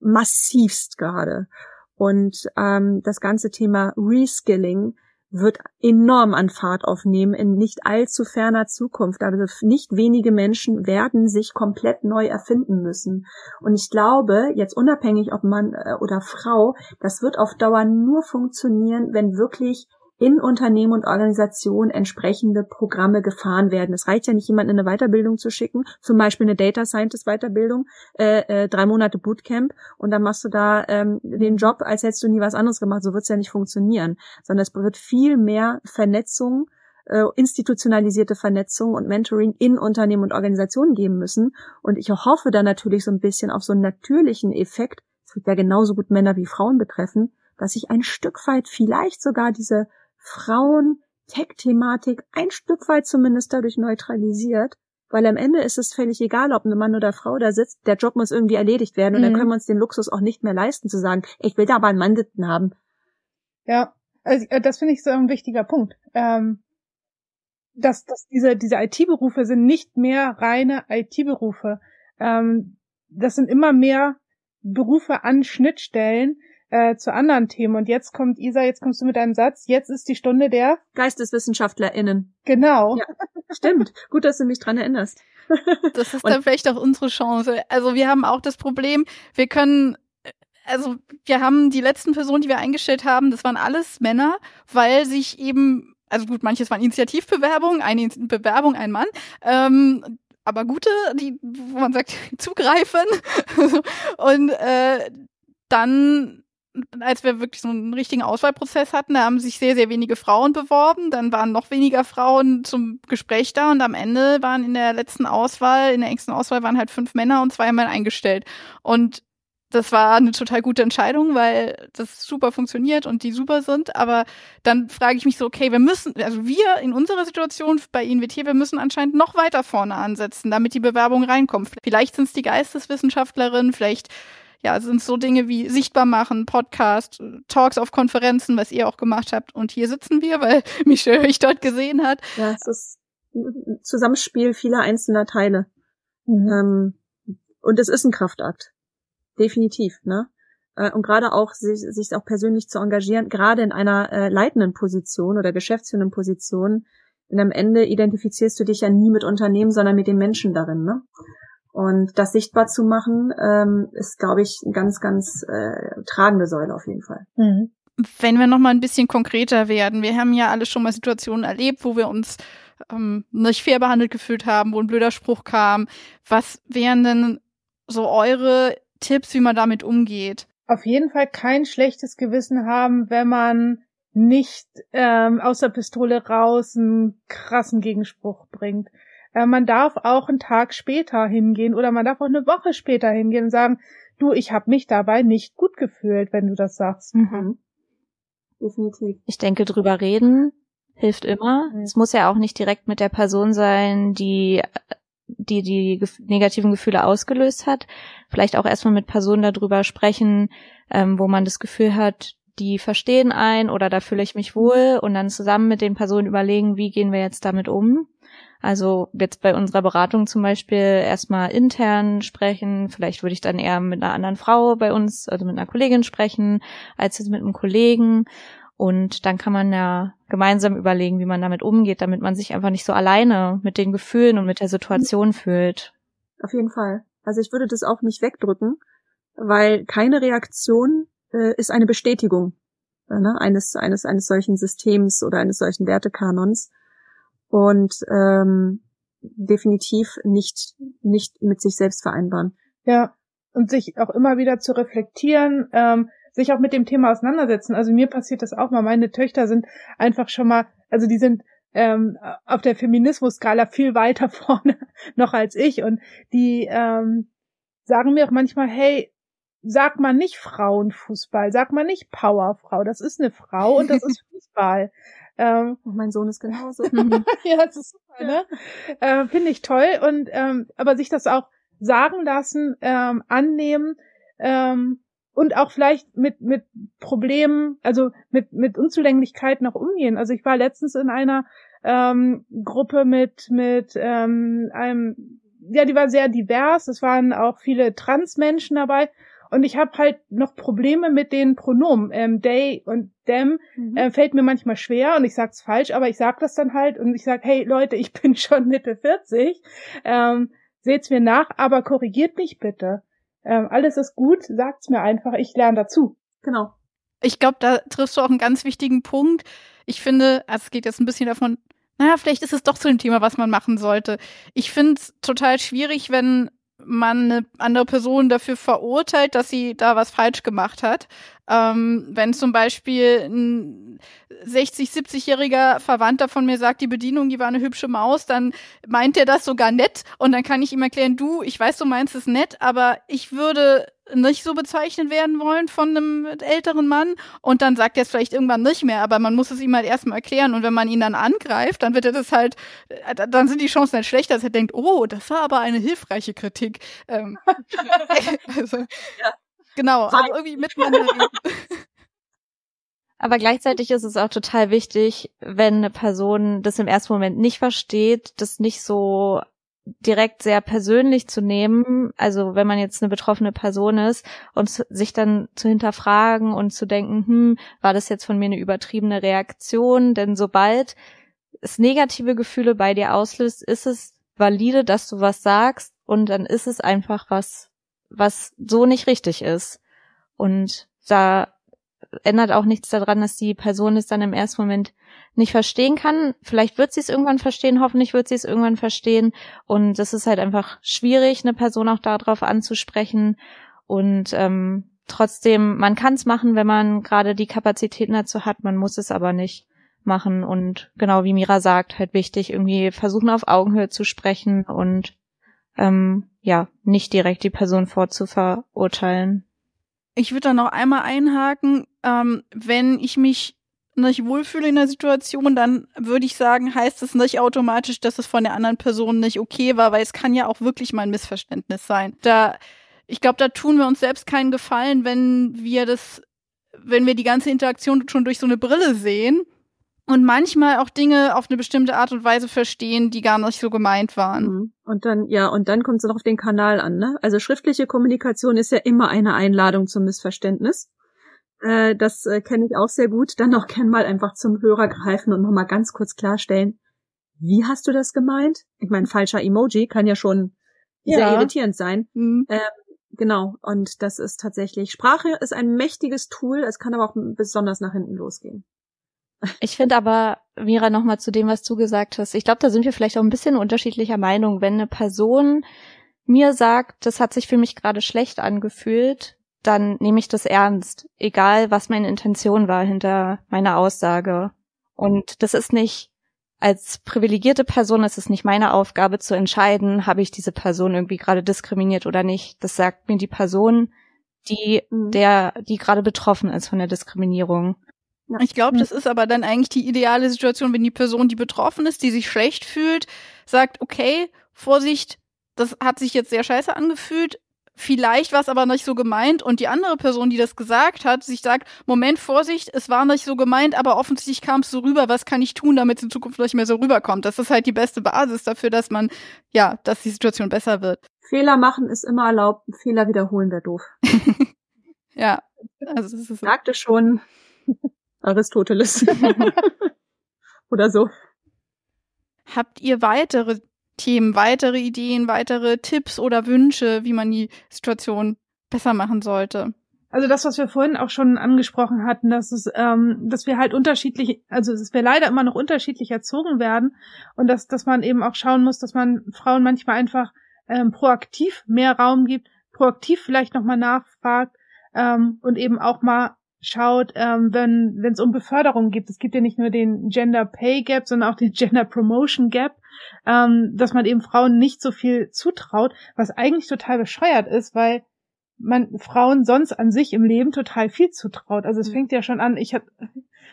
massivst gerade. Und ähm, das ganze Thema Reskilling wird enorm an Fahrt aufnehmen in nicht allzu ferner Zukunft. Also nicht wenige Menschen werden sich komplett neu erfinden müssen. Und ich glaube, jetzt unabhängig ob Mann äh, oder Frau, das wird auf Dauer nur funktionieren, wenn wirklich in Unternehmen und Organisationen entsprechende Programme gefahren werden. Es reicht ja nicht, jemanden in eine Weiterbildung zu schicken, zum Beispiel eine Data Scientist Weiterbildung, äh, äh, drei Monate Bootcamp und dann machst du da ähm, den Job, als hättest du nie was anderes gemacht. So wird's ja nicht funktionieren, sondern es wird viel mehr Vernetzung äh, institutionalisierte Vernetzung und Mentoring in Unternehmen und Organisationen geben müssen. Und ich hoffe da natürlich so ein bisschen auf so einen natürlichen Effekt, es wird ja genauso gut Männer wie Frauen betreffen, dass sich ein Stück weit vielleicht sogar diese Frauen-Tech-Thematik ein Stück weit zumindest dadurch neutralisiert, weil am Ende ist es völlig egal, ob ein Mann oder Frau da sitzt, der Job muss irgendwie erledigt werden und mhm. dann können wir uns den Luxus auch nicht mehr leisten zu sagen, ich will da aber einen Mann sitzen haben. Ja, also äh, das finde ich so ein wichtiger Punkt. Ähm, dass, dass diese, diese IT-Berufe sind nicht mehr reine IT-Berufe. Ähm, das sind immer mehr Berufe an Schnittstellen, äh, zu anderen Themen. Und jetzt kommt Isa, jetzt kommst du mit einem Satz, jetzt ist die Stunde der GeisteswissenschaftlerInnen. Genau. Ja, stimmt. Gut, dass du mich dran erinnerst. (laughs) Das ist dann vielleicht auch unsere Chance. Also wir haben auch das Problem, wir können also wir haben die letzten Personen, die wir eingestellt haben, das waren alles Männer, weil sich eben, also gut, manches waren Initiativbewerbungen, eine Bewerbung, ein Mann, ähm, aber gute, die, wo man sagt, (laughs) zugreifen. (laughs) und äh, dann als wir wirklich so einen richtigen Auswahlprozess hatten, da haben sich sehr, sehr wenige Frauen beworben. Dann waren noch weniger Frauen zum Gespräch da und am Ende waren in der letzten Auswahl, in der engsten Auswahl waren halt fünf Männer und zwei Männer eingestellt. Und das war eine total gute Entscheidung, weil das super funktioniert und die super sind. Aber dann frage ich mich so, okay, wir müssen, also wir in unserer Situation bei INWT, wir müssen anscheinend noch weiter vorne ansetzen, damit die Bewerbung reinkommt. Vielleicht sind es die Geisteswissenschaftlerinnen, vielleicht ja, sind so Dinge wie sichtbar machen, Podcast, Talks auf Konferenzen, was ihr auch gemacht habt. Und hier sitzen wir, weil (laughs) Michelle euch dort gesehen hat. Ja, es ist ein Zusammenspiel vieler einzelner Teile. Mhm. Ähm, und es ist ein Kraftakt. Definitiv, ne? Äh, und gerade auch sich, sich auch persönlich zu engagieren, gerade in einer äh, leitenden Position oder geschäftsführenden Position, denn am Ende identifizierst du dich ja nie mit Unternehmen, sondern mit den Menschen darin, ne? Und das sichtbar zu machen, ähm, ist, glaube ich, eine ganz, ganz äh, tragende Säule auf jeden Fall. Mhm. Wenn wir noch mal ein bisschen konkreter werden, wir haben ja alle schon mal Situationen erlebt, wo wir uns ähm, nicht fair behandelt gefühlt haben, wo ein blöder Spruch kam. Was wären denn so eure Tipps, wie man damit umgeht? Auf jeden Fall kein schlechtes Gewissen haben, wenn man nicht ähm, aus der Pistole raus einen krassen Gegenspruch bringt. Äh, man darf auch einen Tag später hingehen oder man darf auch eine Woche später hingehen und sagen, du, ich habe mich dabei nicht gut gefühlt, wenn du das sagst. Mhm. Definitiv. Ich denke, drüber reden hilft immer. Mhm. Es muss ja auch nicht direkt mit der Person sein, die die die negativen Gefühle ausgelöst hat. Vielleicht auch erstmal mit Personen darüber sprechen, ähm, wo man das Gefühl hat, die verstehen ein oder da fühle ich mich wohl und dann zusammen mit den Personen überlegen, wie gehen wir jetzt damit um. Also jetzt bei unserer Beratung zum Beispiel erstmal intern sprechen. Vielleicht würde ich dann eher mit einer anderen Frau bei uns, also mit einer Kollegin sprechen, als jetzt mit einem Kollegen. Und dann kann man ja gemeinsam überlegen, wie man damit umgeht, damit man sich einfach nicht so alleine mit den Gefühlen und mit der Situation fühlt. Auf jeden Fall. Also ich würde das auch nicht wegdrücken, weil keine Reaktion äh, ist eine Bestätigung ne, eines, eines, eines solchen Systems oder eines solchen Wertekanons und ähm, definitiv nicht, nicht mit sich selbst vereinbaren. Ja, und sich auch immer wieder zu reflektieren, ähm, sich auch mit dem Thema auseinandersetzen. Also mir passiert das auch mal. Meine Töchter sind einfach schon mal, also die sind ähm, auf der Feminismus-Skala viel weiter (laughs) vorne noch als ich und die ähm, sagen mir auch manchmal, hey, sag mal nicht Frauenfußball, sag mal nicht Powerfrau, das ist eine Frau und das ist (laughs) Fußball. Ähm, und mein Sohn ist genauso. (laughs) (laughs) ja, das ist super, ne? Äh, Finde ich toll und ähm, aber sich das auch sagen lassen, ähm, annehmen ähm, und auch vielleicht mit mit Problemen, also mit mit Unzulänglichkeiten auch umgehen. Also ich war letztens in einer ähm, Gruppe mit mit ähm, einem, ja, die war sehr divers. Es waren auch viele Transmenschen dabei. Und ich habe halt noch Probleme mit den Pronomen. Ähm, they und them mhm. äh, fällt mir manchmal schwer und ich sag's falsch, aber ich sag das dann halt und ich sag, hey Leute, ich (laughs) bin schon Mitte 40. Ähm, seht's mir nach, aber korrigiert mich bitte. Ähm, alles ist gut, sagt's mir einfach, ich lerne dazu. Genau. Ich glaube, da triffst du auch einen ganz wichtigen Punkt. Ich finde, also es geht jetzt ein bisschen davon, naja, vielleicht ist es doch zu dem Thema, was man machen sollte. Ich finde es total schwierig, wenn man eine andere Person dafür verurteilt, dass sie da was falsch gemacht hat. Ähm, wenn zum Beispiel ein 60, 70-jähriger Verwandter von mir sagt, die Bedienung, die war eine hübsche Maus, dann meint er das sogar nett und dann kann ich ihm erklären, du, ich weiß, du meinst es nett, aber ich würde nicht so bezeichnet werden wollen von einem älteren Mann und dann sagt er es vielleicht irgendwann nicht mehr, aber man muss es ihm halt erstmal erklären und wenn man ihn dann angreift, dann wird er das halt, äh, dann sind die Chancen halt schlechter, dass er denkt, oh, das war aber eine hilfreiche Kritik. Ähm, (laughs) (laughs) also, ja. Genau, also irgendwie miteinander reden. (laughs) Aber gleichzeitig ist es auch total wichtig, wenn eine Person das im ersten Moment nicht versteht, das nicht so direkt sehr persönlich zu nehmen, also wenn man jetzt eine betroffene Person ist und sich dann zu hinterfragen und zu denken, hm, war das jetzt von mir eine übertriebene Reaktion? Denn sobald es negative Gefühle bei dir auslöst, ist es valide, dass du was sagst und dann ist es einfach was, was so nicht richtig ist. Und da ändert auch nichts daran, dass die Person es dann im ersten Moment nicht verstehen kann. Vielleicht wird sie es irgendwann verstehen, hoffentlich wird sie es irgendwann verstehen. Und es ist halt einfach schwierig, eine Person auch darauf anzusprechen. Und ähm, trotzdem, man kann es machen, wenn man gerade die Kapazitäten dazu hat, man muss es aber nicht machen. Und genau wie Mira sagt, halt wichtig, irgendwie versuchen auf Augenhöhe zu sprechen und ähm, ja, nicht direkt die Person vorzuverurteilen. Ich würde da noch einmal einhaken, ähm, wenn ich mich nicht wohlfühle in der Situation, dann würde ich sagen, heißt es nicht automatisch, dass es von der anderen Person nicht okay war, weil es kann ja auch wirklich mal ein Missverständnis sein. Da, ich glaube, da tun wir uns selbst keinen Gefallen, wenn wir das, wenn wir die ganze Interaktion schon durch so eine Brille sehen und manchmal auch Dinge auf eine bestimmte Art und Weise verstehen, die gar nicht so gemeint waren. Mhm. Und dann, ja, und dann kommt es noch auf den Kanal an, ne? Also schriftliche Kommunikation ist ja immer eine Einladung zum Missverständnis. Äh, das äh, kenne ich auch sehr gut. Dann auch gern mal einfach zum Hörer greifen und nochmal ganz kurz klarstellen, wie hast du das gemeint? Ich meine, falscher Emoji kann ja schon ja. sehr irritierend sein. Mhm. Ähm, genau, und das ist tatsächlich, Sprache ist ein mächtiges Tool, es kann aber auch besonders nach hinten losgehen. Ich finde aber, Mira, nochmal zu dem, was du gesagt hast. Ich glaube, da sind wir vielleicht auch ein bisschen unterschiedlicher Meinung. Wenn eine Person mir sagt, das hat sich für mich gerade schlecht angefühlt, dann nehme ich das ernst, egal was meine Intention war hinter meiner Aussage. Und das ist nicht, als privilegierte Person ist es nicht meine Aufgabe zu entscheiden, habe ich diese Person irgendwie gerade diskriminiert oder nicht. Das sagt mir die Person, die, mhm. der, die gerade betroffen ist von der Diskriminierung. Ich glaube, das ist aber dann eigentlich die ideale Situation, wenn die Person, die betroffen ist, die sich schlecht fühlt, sagt, okay, Vorsicht, das hat sich jetzt sehr scheiße angefühlt, vielleicht war es aber nicht so gemeint und die andere Person, die das gesagt hat, sich sagt, Moment, Vorsicht, es war nicht so gemeint, aber offensichtlich kam es so rüber, was kann ich tun, damit es in Zukunft nicht mehr so rüberkommt. Das ist halt die beste Basis dafür, dass man, ja, dass die Situation besser wird. Fehler machen ist immer erlaubt, Fehler wiederholen wäre doof. (laughs) ja, also das ist sagte schon Aristoteles. (laughs) Oder so. Habt ihr weitere Themen, weitere Ideen, weitere Tipps oder Wünsche, wie man die Situation besser machen sollte? Also das, was wir vorhin auch schon angesprochen hatten, dass es, ähm, dass wir halt unterschiedlich, also dass wir leider immer noch unterschiedlich erzogen werden und dass, dass man eben auch schauen muss, dass man Frauen manchmal einfach ähm, proaktiv mehr Raum gibt, proaktiv vielleicht nochmal nachfragt ähm, und eben auch mal schaut, ähm, wenn es um Beförderung geht. Es gibt ja nicht nur den Gender Pay Gap, sondern auch den (laughs) Gender Promotion Gap, ähm, dass man eben Frauen nicht so viel zutraut, was eigentlich total bescheuert ist, weil man Frauen sonst an sich im Leben total viel zutraut. Also es mhm. fängt ja schon an, ich hatte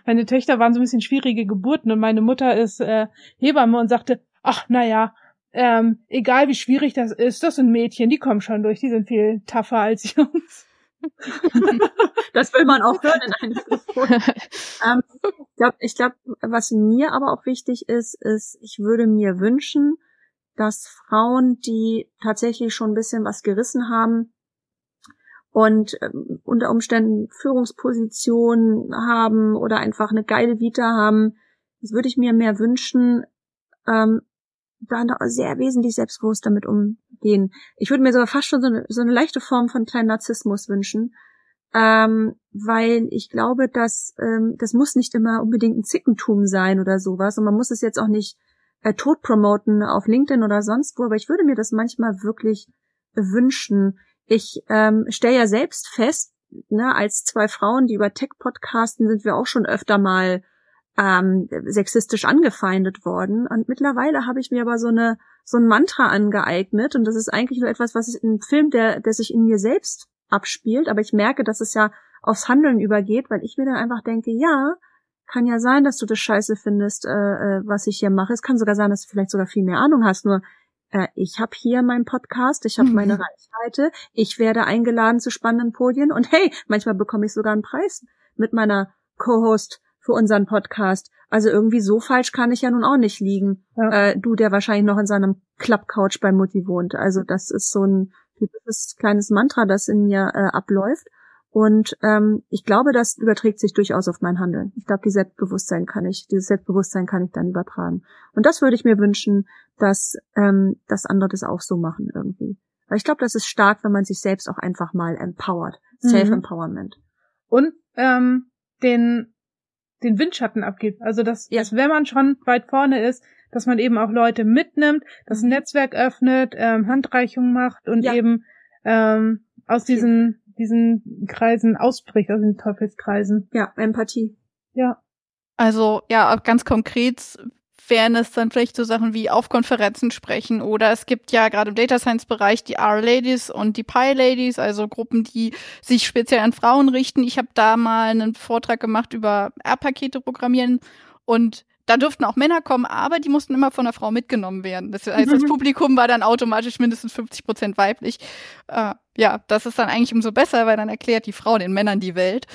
meine Töchter waren so ein bisschen schwierige Geburten und meine Mutter ist äh, Hebamme und sagte, ach na ja, ähm, egal wie schwierig das ist, das sind Mädchen, die kommen schon durch, die sind viel tougher als (laughs) Jungs. (laughs) das will man auch hören in einem (laughs) ähm, ich glaube, ich glaub, was mir aber auch wichtig ist, ist, ich würde mir wünschen, dass Frauen, die tatsächlich schon ein bisschen was gerissen haben und ähm, unter Umständen Führungspositionen haben oder einfach eine geile Vita haben, das würde ich mir mehr wünschen, ähm, da sehr wesentlich selbstbewusst damit umgehen. Ich würde mir sogar fast schon so eine, so eine leichte Form von kleinen Narzissmus wünschen, ähm, weil ich glaube, dass ähm, das muss nicht immer unbedingt ein Zickentum sein oder sowas und man muss es jetzt auch nicht äh, tot promoten auf LinkedIn oder sonst wo, aber ich würde mir das manchmal wirklich wünschen. Ich ähm, stelle ja selbst fest, ne, als zwei Frauen, die über Tech podcasten, sind wir auch schon öfter mal ähm, sexistisch angefeindet worden. Und mittlerweile habe ich mir aber so eine so ein Mantra angeeignet und das ist eigentlich nur etwas, was ist ein Film, der der sich in mir selbst abspielt, aber ich merke, dass es ja aufs Handeln übergeht, weil ich mir dann einfach denke, ja, kann ja sein, dass du das scheiße findest, äh, äh, was ich hier mache. Es kann sogar sein, dass du vielleicht sogar viel mehr Ahnung hast. Nur äh, ich habe hier meinen Podcast, ich habe mhm. meine (laughs) Reichweite, ich werde eingeladen zu spannenden Podien und hey, manchmal bekomme ich sogar einen Preis mit meiner Co-Host für unseren Podcast. Also irgendwie so falsch kann ich ja nun auch nicht liegen. Ja. Äh, du, der wahrscheinlich noch in seinem Clubcouch bei Mutti wohnt. Also das ist so ein typisches kleines Mantra, das in mir äh, abläuft. Und ähm, ich glaube, das überträgt sich durchaus auf mein Handeln. Ich glaube, die Selbstbewusstsein kann ich, dieses Selbstbewusstsein kann ich dann übertragen. Und das würde ich mir wünschen, dass, ähm, dass andere das auch so machen irgendwie. Weil ich glaube, das ist stark, wenn man sich selbst auch einfach mal empowert. Mhm. Self-Empowerment. Und ähm, den den Windschatten abgibt. Also dass, ja. dass wenn man schon weit vorne ist, dass man eben auch Leute mitnimmt, das mhm. Netzwerk öffnet, ähm, Handreichungen macht und ja. eben ähm, aus diesen diesen Kreisen ausbricht, aus den Teufelskreisen. Ja, Empathie. Ja. Also ja, ganz konkret wären es dann vielleicht so Sachen wie auf Konferenzen sprechen oder es gibt ja gerade im Data Science Bereich die R-Ladies und die Pi-Ladies, also Gruppen, die sich speziell an Frauen richten. Ich habe da mal einen Vortrag gemacht über R-Pakete programmieren und da durften auch Männer kommen, aber die mussten immer von einer Frau mitgenommen werden. Das heißt, das Publikum war dann automatisch mindestens 50 Prozent weiblich. Äh, ja, das ist dann eigentlich umso besser, weil dann erklärt die Frau den Männern die Welt.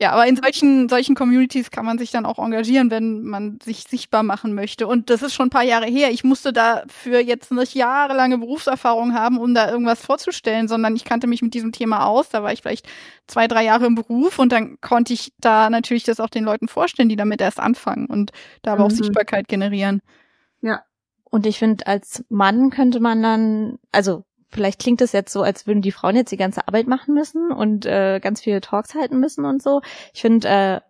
Ja, aber in solchen, solchen Communities kann man sich dann auch engagieren, wenn man sich sichtbar machen möchte. Und das ist schon ein paar Jahre her. Ich musste dafür jetzt nicht jahrelange Berufserfahrung haben, um da irgendwas vorzustellen, sondern ich kannte mich mit diesem Thema aus. Da war ich vielleicht zwei, drei Jahre im Beruf und dann konnte ich da natürlich das auch den Leuten vorstellen, die damit erst anfangen und da aber mhm. auch Sichtbarkeit generieren. Ja. Und ich finde, als Mann könnte man dann, also vielleicht klingt es jetzt so, als würden die Frauen jetzt die ganze Arbeit machen müssen und äh, ganz viele Talks halten müssen und so. Ich finde äh,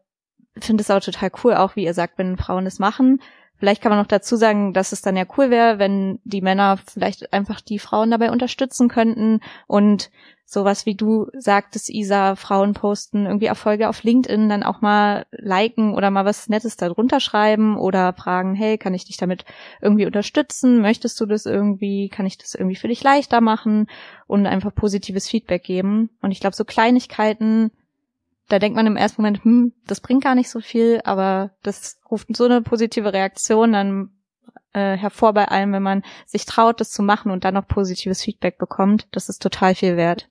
finde es auch total cool, auch wie ihr sagt, wenn Frauen es machen. Vielleicht kann man noch dazu sagen, dass es dann ja cool wäre, wenn die Männer vielleicht einfach die Frauen dabei unterstützen könnten und sowas wie du sagtest, Isa, Frauen posten irgendwie Erfolge auf LinkedIn, dann auch mal liken oder mal was Nettes da drunter schreiben oder fragen, hey, kann ich dich damit irgendwie unterstützen? Möchtest du das irgendwie? Kann ich das irgendwie für dich leichter machen? Und einfach positives Feedback geben. Und ich glaube, so Kleinigkeiten, da denkt man im ersten Moment, hm, das bringt gar nicht so viel, aber das ruft so eine positive Reaktion, dann äh, hervor bei allem, wenn man sich traut, das zu machen und dann noch positives Feedback bekommt. Das ist total viel wert.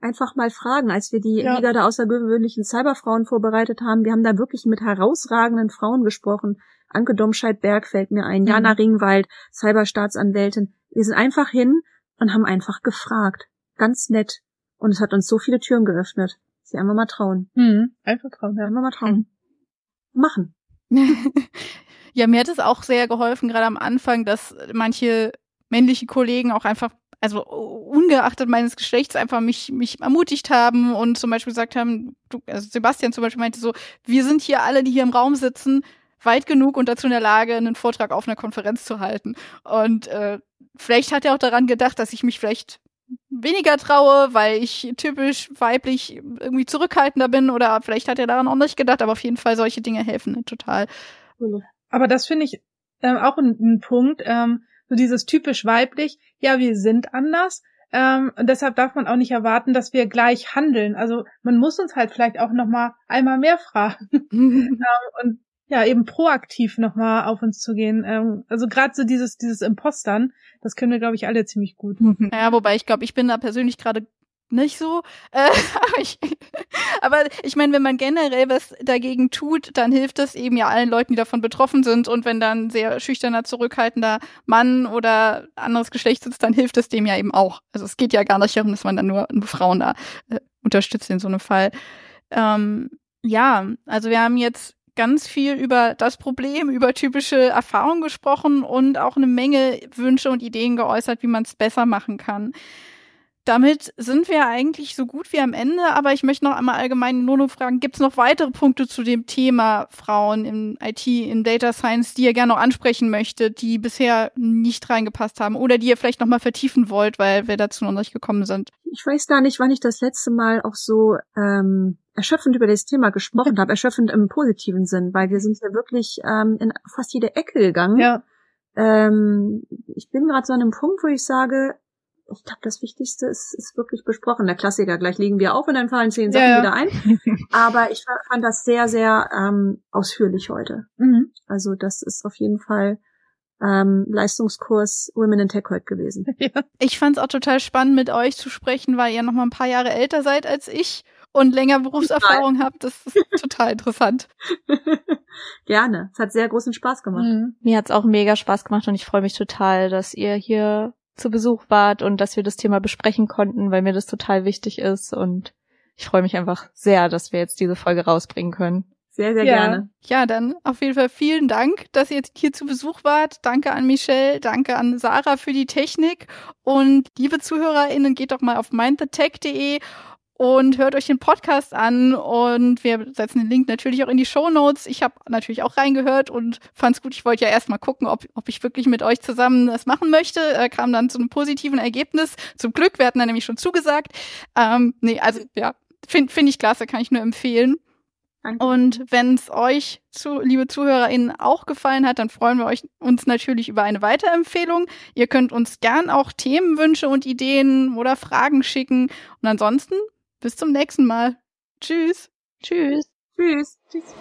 Einfach mal fragen, als wir die ja. Liga der außergewöhnlichen Cyberfrauen vorbereitet haben, wir haben da wirklich mit herausragenden Frauen gesprochen. Anke Domscheit-Berg fällt mir ein, mhm. Jana Ringwald, Cyberstaatsanwältin. Wir sind einfach hin und haben einfach gefragt. Ganz nett. Und es hat uns so viele Türen geöffnet. Sie einfach mal trauen. Mhm. Einfach trauen, ja. Einfach mal trauen. Mhm. Machen. (laughs) ja, mir hat es auch sehr geholfen, gerade am Anfang, dass manche männliche Kollegen auch einfach, also ungeachtet meines Geschlechts, einfach mich, mich ermutigt haben und zum Beispiel gesagt haben, du, also Sebastian zum Beispiel meinte so, wir sind hier alle, die hier im Raum sitzen, weit genug und dazu in der Lage, einen Vortrag auf einer Konferenz zu halten. Und äh, vielleicht hat er auch daran gedacht, dass ich mich vielleicht weniger traue, weil ich typisch weiblich irgendwie zurückhaltender bin oder vielleicht hat er daran auch nicht gedacht, aber auf jeden Fall solche Dinge helfen ne, total. Aber das finde ich ähm, auch ein, ein Punkt, ähm, so dieses typisch weiblich, ja, wir sind anders, ähm, und deshalb darf man auch nicht erwarten, dass wir gleich handeln. Also man muss uns halt vielleicht auch noch mal einmal mehr fragen (laughs) ähm, und ja eben proaktiv noch mal auf uns zu gehen. Ähm, also gerade so dieses dieses Impostern, das können wir glaube ich alle ziemlich gut. (laughs) Ja, wobei ich glaube, ich bin da persönlich gerade nicht so. Äh, (laughs) aber, ich, aber ich meine, wenn man generell was dagegen tut, dann hilft das eben ja allen Leuten, die davon betroffen sind. Und wenn dann sehr schüchterner, zurückhaltender Mann oder anderes Geschlecht sitzt, dann hilft es dem ja eben auch. Also es geht ja gar nicht darum, dass man dann nur, nur Frauen da äh, unterstützt in so einem Fall. Ähm, ja, also wir haben jetzt ganz viel über das Problem, über typische Erfahrungen gesprochen und auch eine Menge Wünsche und Ideen geäußert, wie man es besser machen kann damit sind wir eigentlich so gut wie am Ende, aber ich möchte noch einmal allgemein Nono fragen, gibt es noch weitere Punkte zu dem Thema Frauen im IT, in Data Science, die ihr gerne noch ansprechen möchtet, die bisher nicht reingepasst haben oder die ihr vielleicht noch mal vertiefen wollt, weil wir dazu noch nicht gekommen sind? Ich weiß gar nicht, wann ich das letzte Mal auch so ähm, erschöpfend über das Thema gesprochen habe, erschöpfend im positiven Sinn, weil wir sind ja wirklich ähm, in fast jede Ecke gegangen. Ja. Ähm, ich bin gerade so an einem Punkt, wo ich sage, ich glaube, das Wichtigste ist, ist wirklich besprochen. Der Klassiker, gleich legen wir auf und dann fallen zehn Sachen ja, ja. wieder ein. (laughs) Aber ich fand das sehr, sehr ähm, ausführlich heute. Mhm. Also das ist auf jeden Fall ähm, Leistungskurs Women in Tech heute gewesen. (laughs) Ja. Ich fand es auch total spannend, mit euch zu sprechen, weil ihr noch mal ein paar Jahre älter seid als ich und länger Berufserfahrung habt. Das ist total interessant. (laughs) Gerne. Es hat sehr großen Spaß gemacht. Mhm. Mir hat's auch mega Spaß gemacht und ich freue mich total, dass ihr hier zu Besuch wart und dass wir das Thema besprechen konnten, weil mir das total wichtig ist und ich freue mich einfach sehr, dass wir jetzt diese Folge rausbringen können. Sehr, sehr ja. gerne. Ja, dann auf jeden Fall vielen Dank, dass ihr jetzt hier zu Besuch wart. Danke an Michelle, danke an Sarah für die Technik und liebe ZuhörerInnen, geht doch mal auf mindthetech.de und hört euch den Podcast an und wir setzen den Link natürlich auch in die Show Notes. Ich habe natürlich auch reingehört und fand's gut. Ich wollte ja erstmal gucken, ob, ob ich wirklich mit euch zusammen das machen möchte. Äh, kam dann zu einem positiven Ergebnis. Zum Glück, wir hatten dann nämlich schon zugesagt. Ähm, nee, also ja, finde find ich klasse, kann ich nur empfehlen. Und wenn es euch, zu, liebe ZuhörerInnen, auch gefallen hat, dann freuen wir euch, uns natürlich über eine Weiterempfehlung. Ihr könnt uns gern auch Themenwünsche und Ideen oder Fragen schicken. Und ansonsten bis zum nächsten Mal. Tschüss. Tschüss. Tschüss. Tschüss.